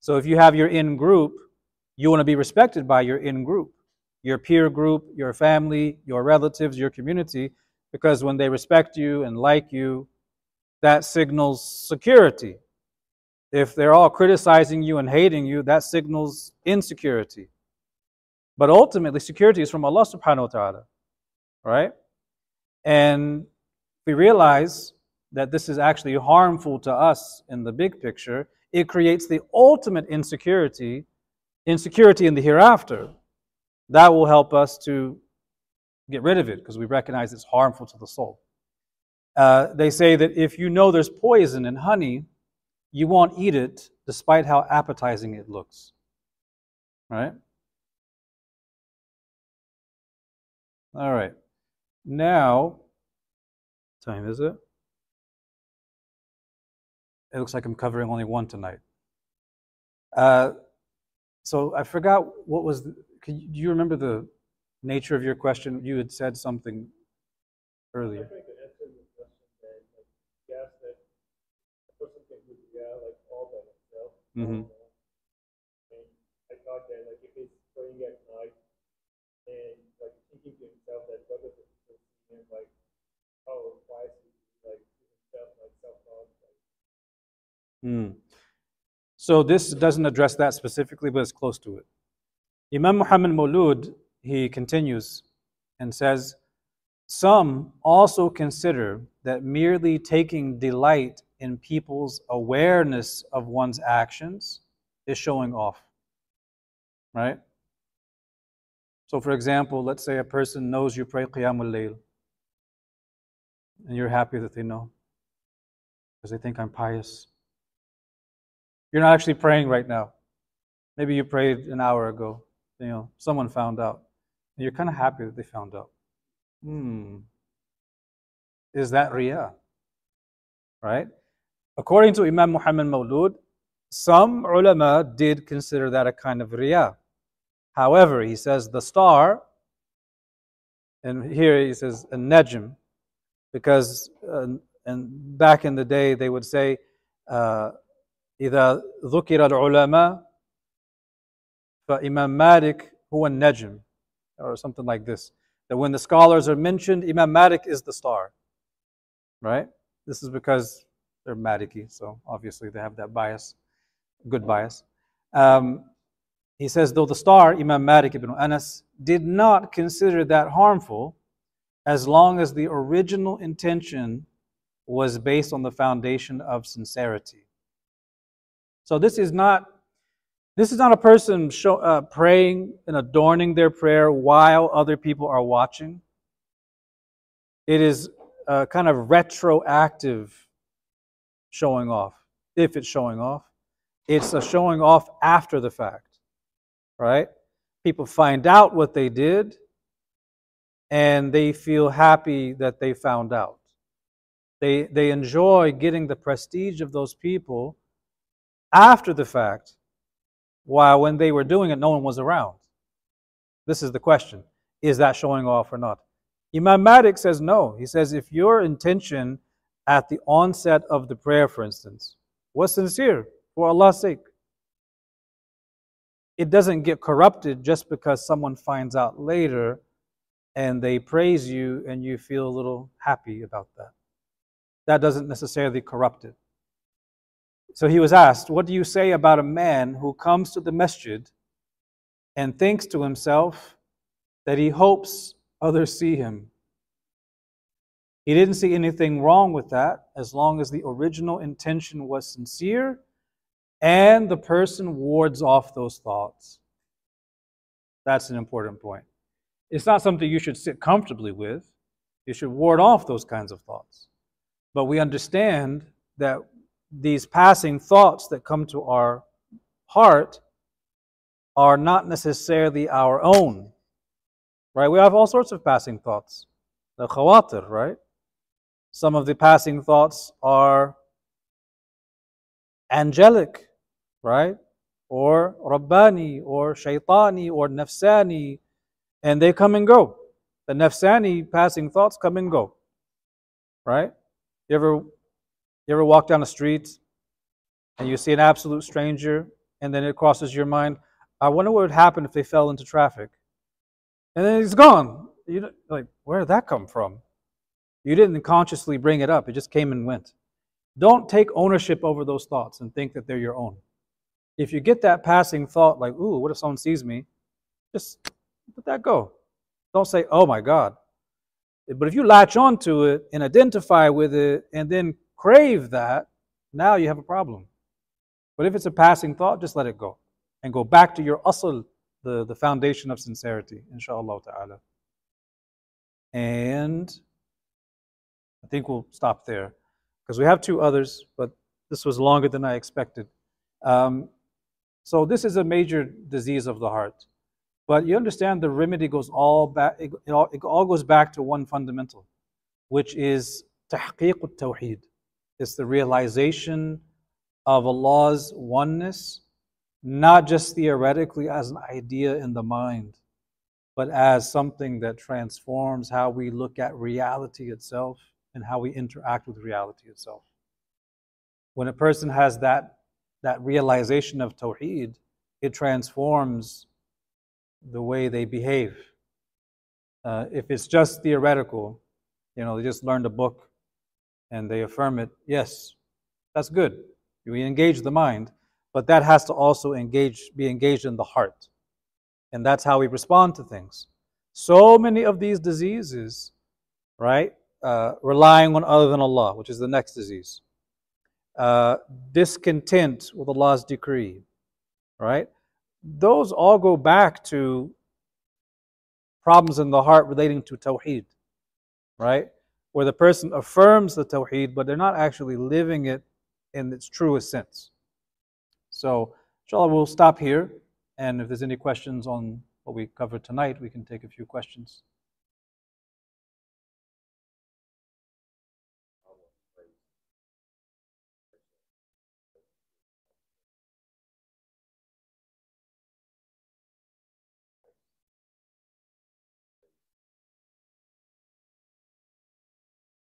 So if you have your in group, you want to be respected by your in group, your peer group, your family, your relatives, your community because when they respect you and like you, that signals security. If they're all criticizing you and hating you, that signals insecurity. But ultimately, security is from Allah subhanahu wa ta'ala, right? And we realize that this is actually harmful to us in the big picture. It creates the ultimate insecurity, insecurity in the hereafter. That will help us to get rid of it because we recognize it's harmful to the soul. Uh, they say that if you know there's poison in honey, you won't eat it despite how appetizing it looks. Right? All right. Now, time is it? It looks like I'm covering only one tonight. Uh, so I forgot what was. The, can you, do you remember the nature of your question? You had said something earlier. Mm-hmm. And I thought that like if he's praying at night and like thinking to himself that is like oh why is he like himself like self like Mm. So this doesn't address that specifically, but it's close to it. Imam Muhammad Maulud, he continues and says, Some also consider that merely taking delight in people's awareness of one's actions is showing off. Right? So, for example, let's say a person knows you pray Qiyamul Layl, and you're happy that they know because they think I'm pious. You're not actually praying right now. Maybe you prayed an hour ago. You know, someone found out. And you're kind of happy that they found out. Hmm. Is that riyah? Right? According to Imam Muhammad Maulud, some ulama did consider that a kind of riyah. However, he says the star, and here he says a najm, because uh, and back in the day they would say, uh, إذا ذكر العلماء فإمام مالك هو النجم or something like this that when the scholars are mentioned Imam Malik is the star right this is because they're Maliki so obviously they have that bias good bias um, he says though the star Imam Malik ibn Anas did not consider that harmful as long as the original intention was based on the foundation of sincerity so this is not this is not a person show, uh, praying and adorning their prayer while other people are watching. It is a kind of retroactive showing off, if it's showing off. It's a showing off after the fact, right? People find out what they did and they feel happy that they found out. They, they enjoy getting the prestige of those people after the fact, while when they were doing it, no one was around. This is the question is that showing off or not? Imam Malik says no. He says if your intention at the onset of the prayer, for instance, was sincere for Allah's sake, it doesn't get corrupted just because someone finds out later and they praise you and you feel a little happy about that. That doesn't necessarily corrupt it. So he was asked, What do you say about a man who comes to the masjid and thinks to himself that he hopes others see him? He didn't see anything wrong with that as long as the original intention was sincere and the person wards off those thoughts. That's an important point. It's not something you should sit comfortably with. You should ward off those kinds of thoughts. But we understand that these passing thoughts that come to our heart are not necessarily our own. Right? We have all sorts of passing thoughts. The khawatir, right? Some of the passing thoughts are angelic, right? Or Rabbani, or Shaitani, or Nafsani, and they come and go. The Nafsani passing thoughts come and go, right? You ever you ever walk down the street and you see an absolute stranger and then it crosses your mind, I wonder what would happen if they fell into traffic. And then he's gone. You like, where did that come from? You didn't consciously bring it up, it just came and went. Don't take ownership over those thoughts and think that they're your own. If you get that passing thought, like, ooh, what if someone sees me? Just let that go. Don't say, oh my God. But if you latch onto it and identify with it and then crave that, now you have a problem. But if it's a passing thought, just let it go and go back to your asl, the, the foundation of sincerity, inshallah ta'ala. And I think we'll stop there because we have two others, but This was longer than I expected. Um, so this is a major disease of the heart. But you understand the remedy goes all back, it, all, it all goes back to one fundamental, which is tahqiq al-tawheed. It's the realization of Allah's oneness, not just theoretically as an idea in the mind, but as something that transforms how we look at reality itself and how we interact with reality itself. When a person has that, that realization of Tawheed, it transforms the way they behave. Uh, if it's just theoretical, you know, they just learned a book and they affirm it, yes, that's good. We engage the mind, but that has to also engage, be engaged in the heart. And that's how we respond to things. So many of these diseases, right, uh, relying on other than Allah, which is the next disease. Uh, discontent with Allah's decree, right? Those all go back to problems in the heart relating to Tawheed, right? Where the person affirms the Tawheed, but they're not actually living it in its truest sense. So, inshallah, we'll stop here. And if there's any questions on what we covered tonight, we can take a few questions.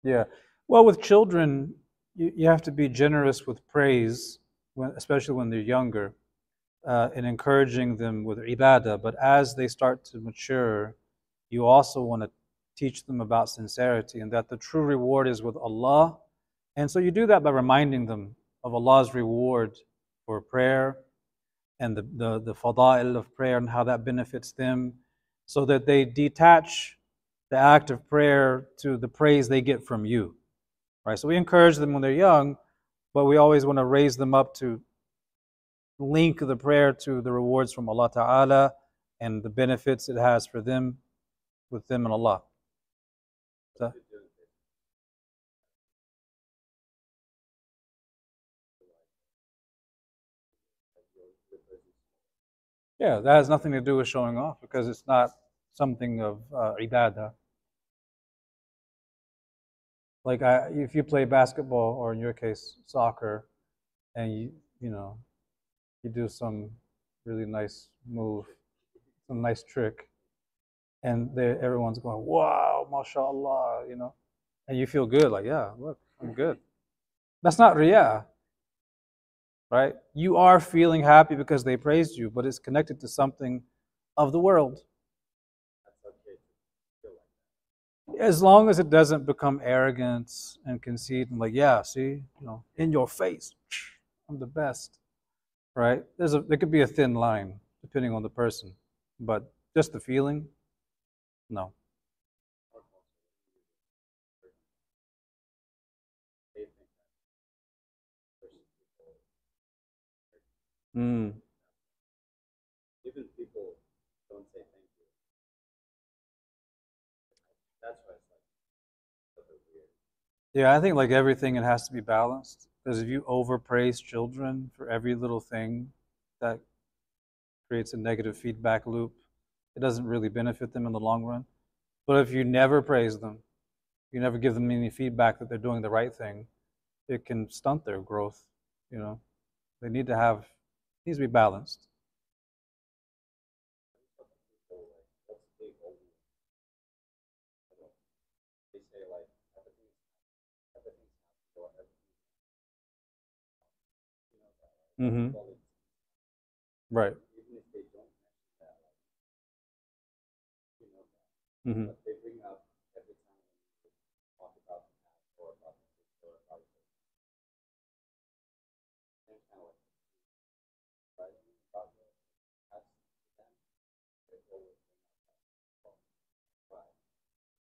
Yeah. Well, with children, you, you have to be generous with praise, when, especially when they're younger, uh, and encouraging them with ibadah. But as they start to mature, you also want to teach them about sincerity and that the true reward is with Allah. And so you do that by reminding them of Allah's reward for prayer and the, the, the fada'il of prayer and how that benefits them so that they detach the act of prayer to the praise they get from you. Right? So we encourage them when they're young, but we always want to raise them up to link the prayer to the rewards from Allah Ta'ala and the benefits it has for them with them and Allah. So, yeah, that has nothing to do with showing off because it's not something of uh, ibadah. Like I, if you play basketball or in your case soccer, and you you know you do some really nice move, some nice trick, and everyone's going, "Wow, mashallah," you know, and you feel good, like, "Yeah, look, I'm good." That's not riyah, right? You are feeling happy because they praised you, but it's connected to something of the world. As long as it doesn't become arrogance and conceit and like, yeah, see, you know, in your face, I'm the best, right? There's a there could be a thin line depending on the person, but just the feeling, no. Mm. Even people don't say thank you. That's why it's like a bit weird. Yeah, I think like everything, it has to be balanced. Because if you overpraise children for every little thing, that creates a negative feedback loop. It doesn't really benefit them in the long run. But if you never praise them, you never give them any feedback that they're doing the right thing, it can stunt their growth. You know, they need to have needs to be balanced. They say like everything's everything's happy or everything's you know that right? Mm-hmm. Well, it's- Right. even if they don't mention that, like you know that. Mm-hmm. But they bring up every time when you talk about the past or about the future or about the and kind of like right about the past to them, they always bring up that well, right.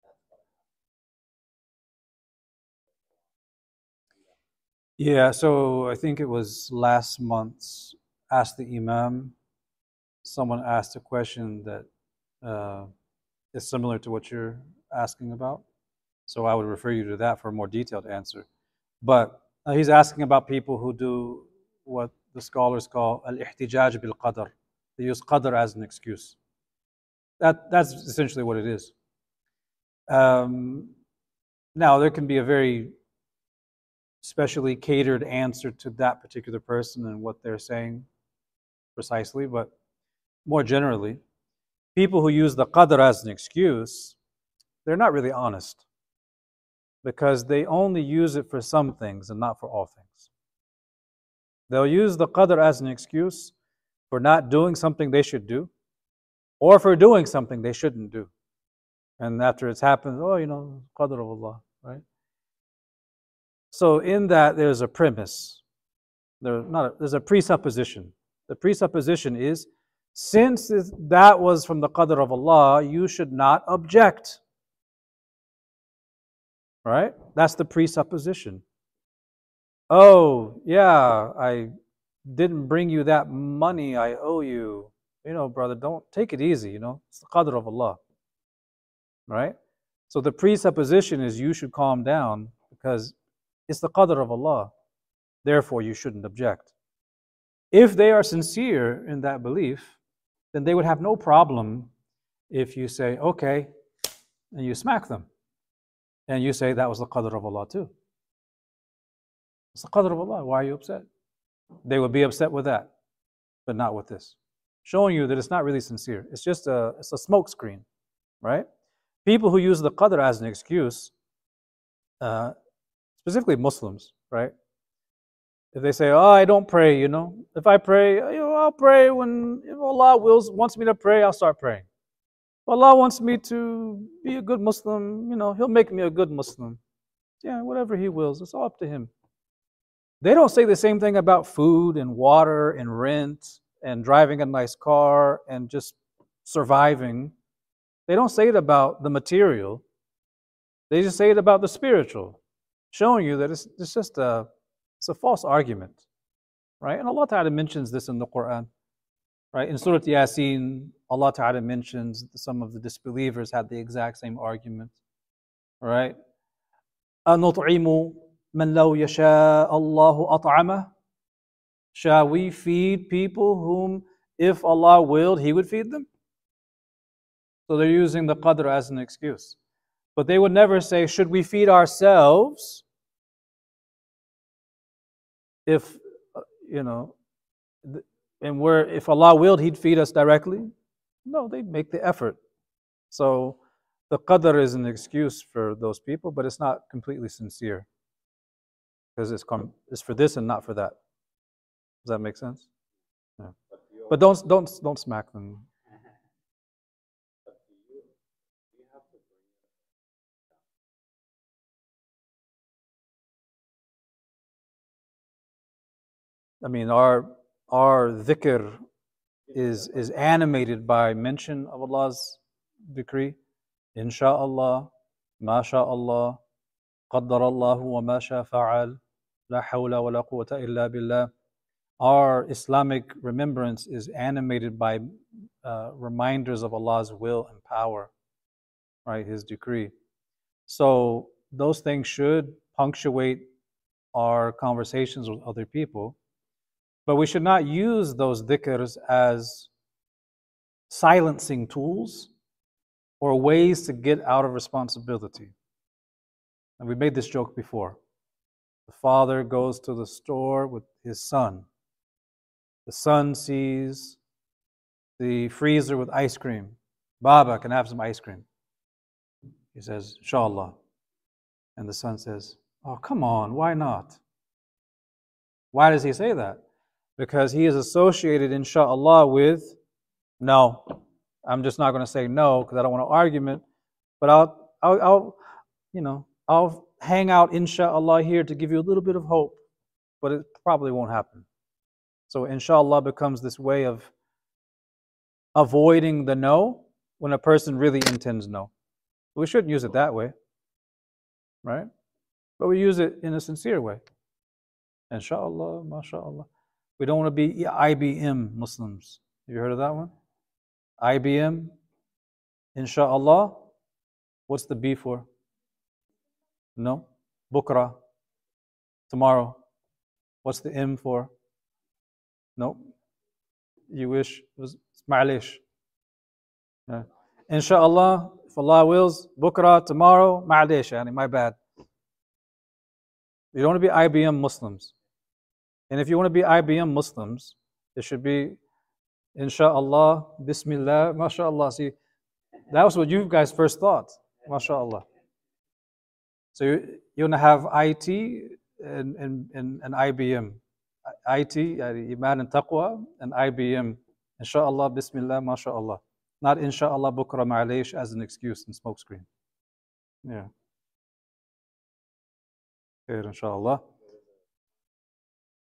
That's what happened. Yeah, so I think it was last month's Ask the Imam. Someone asked a question that uh, is similar to what you're asking about. So I would refer you to that for a more detailed answer. But Uh, he's asking about people who do what the scholars call al-ihtijaj bil qadr. They use qadr as an excuse. That, that's essentially what it is. Um, now, there can be a very specially catered answer to that particular person and what they're saying precisely, but more generally, people who use the qadr as an excuse, they're not really honest because they only use it for some things and not for all things. They'll use the qadr as an excuse for not doing something they should do or for doing something they shouldn't do. And after it's happened, oh, you know, qadr of Allah? So in that there's a premise. There, not a, there's a presupposition. The presupposition is since that was from the qadr of Allah, you should not object. Right? That's the presupposition. Oh, yeah, I didn't bring you that money I owe you. You know, brother, don't take it easy, you know. It's the qadr of Allah. Right? So the presupposition is you should calm down because it's the qadr of Allah. Therefore, you shouldn't object. If they are sincere in that belief, then they would have no problem if you say, okay, and you smack them. And you say that was the qadr of Allah too. It's the qadr of Allah. Why are you upset? They would be upset with that, but not with this. Showing you that it's not really sincere. It's just a it's a smoke screen, right? People who use the qadr as an excuse, uh, specifically Muslims, right? If they say, "Oh, I don't pray," you know, if I pray, oh, you know, I'll pray when if Allah wills wants me to pray, I'll start praying. If Allah wants me to be a good Muslim, you know, He'll make me a good Muslim. Yeah, whatever He wills, it's all up to Him. They don't say the same thing about food and water and rent and driving a nice car and just surviving. They don't say it about the material. They just say it about the spiritual, showing you that it's, it's just a it's a false argument, right? And Allah Ta'ala mentions this in the Quran, right? In Surah Yasin, Allah Ta'ala mentions some of the disbelievers had the exact same argument, right? أَنُطْعِمُ مَنْ لَوْ يَشَاءَ اللَّهُ أَطْعَمَهُ Shall we feed people whom, if Allah willed, He would feed them? So they're using the qadr as an excuse. But they would never say, should we feed ourselves? If uh, you know and where if Allah willed he'd feed us directly? No they'd make the effort. So the qadr is an excuse for those people but it's not completely sincere. Because it's, com- it's for this and not for that. Does that make sense? Yeah. but don't don't don't smack them I mean, our our dhikr is is animated by mention of Allah's decree, insha'Allah, masha'Allah, qaddarallahu wa masha fa'al, la hawla wa la quwwata illa billah. Our Islamic remembrance is animated by uh, reminders of Allah's will and power, right? His decree. So those things should punctuate our conversations with other people but we should not use those dhikrs as silencing tools or ways to get out of responsibility. And we made this joke before. The father goes to the store with his son. The son sees the freezer with ice cream. Baba, can I have some ice cream? He says, Inshallah. And the son says, Oh, come on, why not? Why does he say that? Because he is associated, inshallah, with no. I'm just not going to say no because I don't want an argument, but I'll, I'll, I'll, you know, I'll hang out, inshallah, here to give you a little bit of hope, but it probably won't happen. So, inshallah becomes this way of avoiding the no when a person really intends no. We shouldn't use it that way, right? But we use it in a sincere way. Inshallah, mashallah. We don't want to be IBM Muslims. Have you heard of that one? IBM, inshallah. What's the B for? No? Bukra, tomorrow. What's the M for? No? You wish it was ma'lish. Yeah. Inshallah, if Allah wills, bukra, tomorrow, ma'lish, yani, my bad. You don't want to be IBM Muslims. And if you want to be IBM Muslims, it should be Inshallah, Bismillah, MashaAllah. See, that was what you guys first thought. MashaAllah. So you, you want to have IT and, and, and, and IBM. IT, Iman and Taqwa, and IBM. Inshallah, Bismillah, MashaAllah. Not Inshallah, Bukra Ma'alesh as an excuse and smokescreen. Yeah. Khair, Inshallah. Mm-hmm. about uh, yeah, like Mm-hmm. one is supposed to be devoted and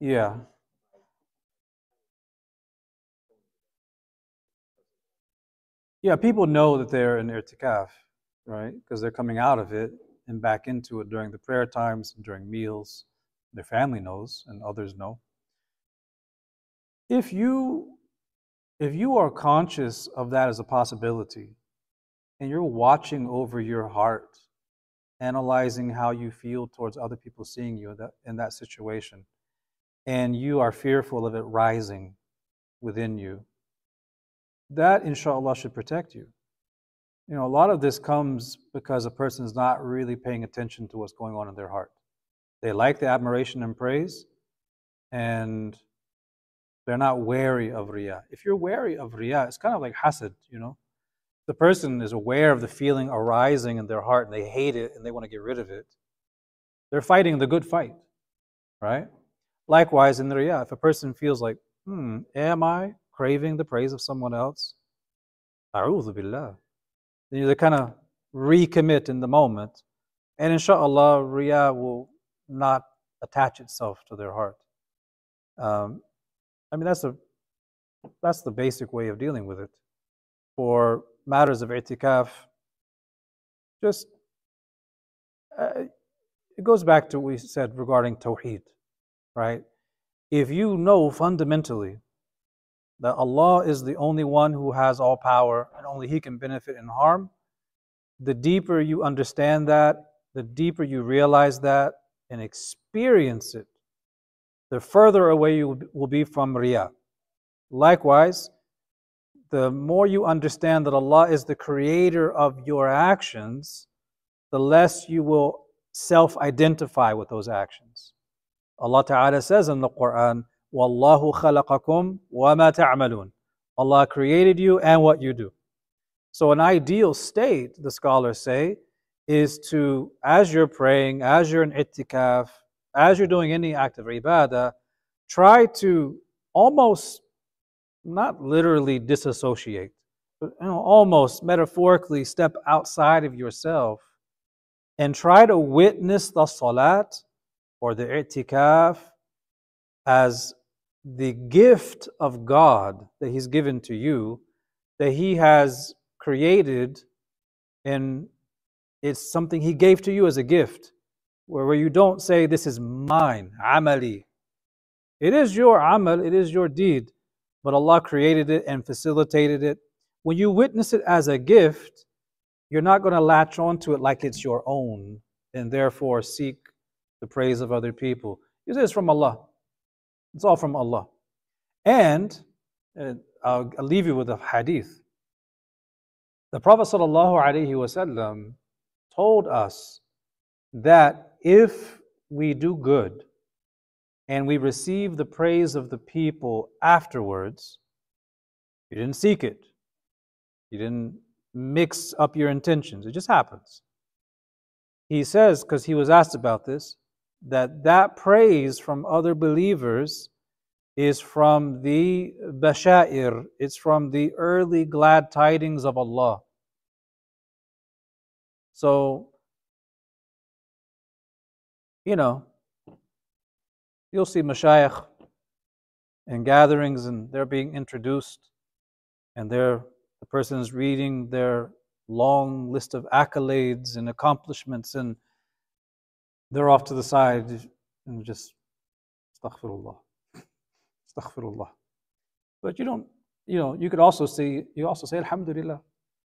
Yeah. Yeah, people know that they're in i'tikaf, right? Because they're coming out of it and back into it during the prayer times and during meals. Their family knows and others know. If you if you are conscious of that as a possibility and you're watching over your heart, analyzing how you feel towards other people seeing you in that, in that situation, and you are fearful of it rising within you, that inshallah should protect you. You know, a lot of this comes because a person is not really paying attention to what's going on in their heart. They like the admiration and praise, and they're not wary of riyah. If you're wary of riyah, it's kind of like hasad, you know. The person is aware of the feeling arising in their heart and they hate it and they want to get rid of it. They're fighting the good fight, right? Likewise, in the riyah, if a person feels like, hmm, am I craving the praise of someone else? A'udhu billah. Then they kind of recommit in the moment. And inshallah, riyah will not attach itself to their heart. Um, I mean, that's, a, that's the basic way of dealing with it. For matters of i'tikaf, just uh, it goes back to what we said regarding tawheed, right? If you know fundamentally that Allah is the only one who has all power and only He can benefit and harm, the deeper you understand that, the deeper you realize that and experience it, the further away you will be from riyah. Likewise, the more you understand that Allah is the creator of your actions, the less you will self identify with those actions. Allah Ta'ala says in the Quran, Wallahu khalaqakum wa ma ta'malun. Allah created you and what you do. So, an ideal state, the scholars say, is to, as you're praying, as you're in i'tikaf, as you're doing any act of ibadah, try to almost not literally disassociate, but you know, almost metaphorically step outside of yourself and try to witness the salat or the i'tikaf as the gift of God that He's given to you, that He has created, and it's something He gave to you as a gift, where, where you don't say, This is mine, amali. It is your amal, it is your deed, but Allah created it and facilitated it. When you witness it as a gift, you're not going to latch onto it like it's your own and therefore seek the praise of other people. It is from Allah. It's all from Allah. And uh, I'll, I'll leave you with a hadith. The Prophet ﷺ told us that if we do good and we receive the praise of the people afterwards, you didn't seek it. You didn't mix up your intentions. It just happens. He says, because he was asked about this, that that praise from other believers is from the bashair, it's from the early glad tidings of Allah. So, you know, you'll see mashayikh in gatherings and they're being introduced and they're, the person is reading their long list of accolades and accomplishments and they're off to the side and just astaghfirullah astaghfirullah but you don't you know you could also see you also say alhamdulillah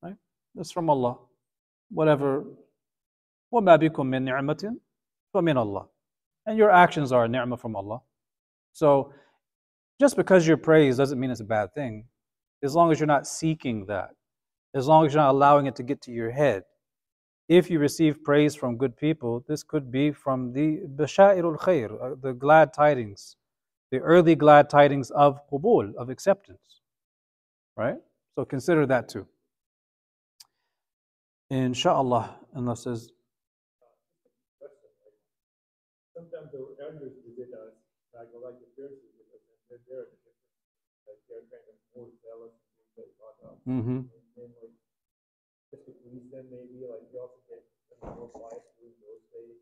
right that's from allah whatever وَمَا بِكُم مِّن نِعْمَةٍ فَمِنَ Allah. And your actions are a ni'mah from Allah. So just because you're praised doesn't mean it's a bad thing. As long as you're not seeking that. As long as you're not allowing it to get to your head. If you receive praise from good people, this could be from the bashairul khair, uh, the glad tidings, the early glad tidings of qubul, of acceptance. Right? So consider that too. Inshallah, Allah says, Sometimes the elders visit us, like, the us, and they're, they're they're kind of more zealous and things like that. mm-hmm. And then, to please them, maybe, like, you also get some more quiet during those days.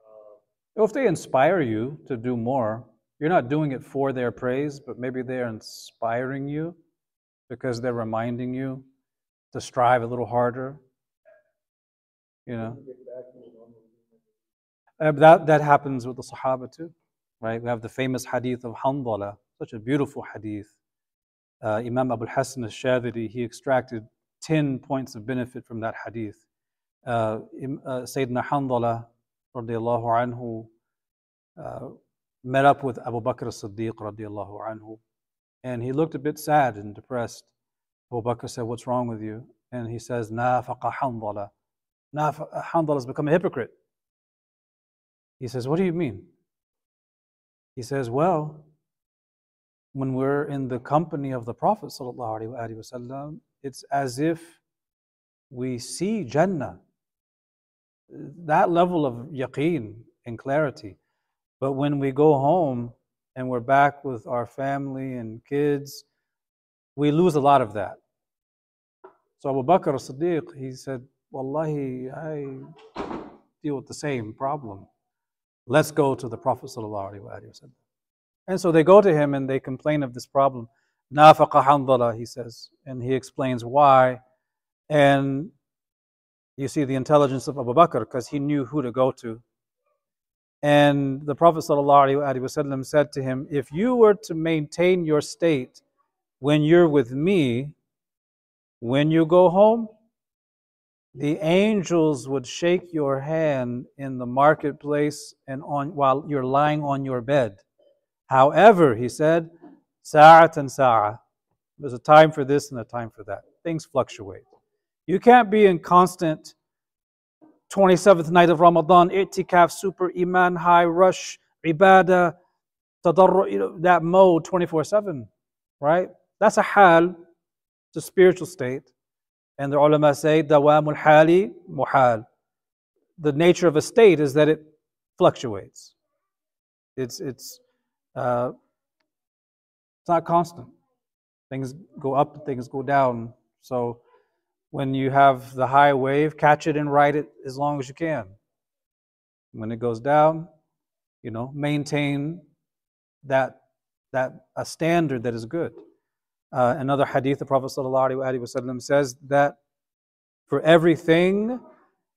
Um, if they inspire you to do more, you're not doing it for their praise, but maybe they're inspiring you because they're reminding you to strive a little harder. You know, to get back to the normal routine. Uh, that that happens with the Sahaba too, right? We have the famous hadith of Hanzala, such a beautiful hadith. Uh, Imam Abu Hassan al-Shadhili, he extracted 10 points of benefit from that hadith. Uh, uh, Sayyidina Hanzala, radiallahu anhu, uh, met up with Abu Bakr as-Siddiq, radiallahu anhu, and he looked a bit sad and depressed. Abu Bakr said, what's wrong with you? And he says, nafaqa Hanzala. Naf- Hanzala has become a hypocrite. He says, What do you mean? He says, Well, when we're in the company of the Prophet, ﷺ, it's as if we see Jannah. That level of yaqeen and clarity. But when we go home and we're back with our family and kids, we lose a lot of that. So Abu Bakr as-Siddiq, he said, Wallahi, I deal with the same problem. Let's go to the Prophet. And so they go to him and they complain of this problem. Nafaqa Hanzala, he says, and he explains why. And you see the intelligence of Abu Bakr because he knew who to go to. And the Prophet ﷺ said to him, If you were to maintain your state when you're with me, when you go home, the angels would shake your hand in the marketplace and on while you're lying on your bed. However, he said, sa'at and sa'a. There's a time for this and a time for that. Things fluctuate. You can't be in constant 27th night of Ramadan, i'tikaf, super iman, high rush, ibadah, tadarru, you know, that mode 24-7, right? That's a hal, it's a spiritual state. And the ulama say, dawamul hali muhal. The nature of a state is that it fluctuates. It's, it's, uh, it's not constant. Things go up, things go down. So when you have the high wave, catch it and ride it as long as you can. When it goes down, you know, maintain that that a standard that is good. Uh, another hadith, the Prophet ﷺ says that for everything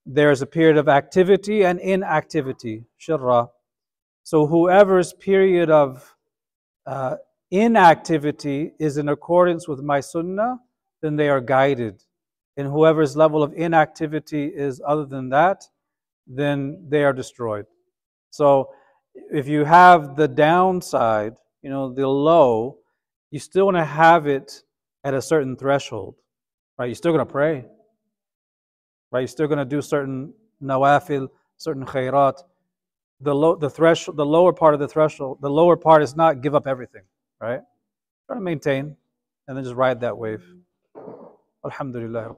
there's a period of activity and inactivity, shirra. So whoever's period of uh, inactivity is in accordance with my sunnah, then they are guided. And whoever's level of inactivity is other than that, then they are destroyed. So if you have the downside, you know, the low, you still want to have it at a certain threshold, right? You're still going to pray, right? You're still going to do certain nawafil, certain khairat. The low, the threshold, the lower part of the threshold, the lower part is not give up everything, right? Try to maintain, and then just ride that wave. Alhamdulillah.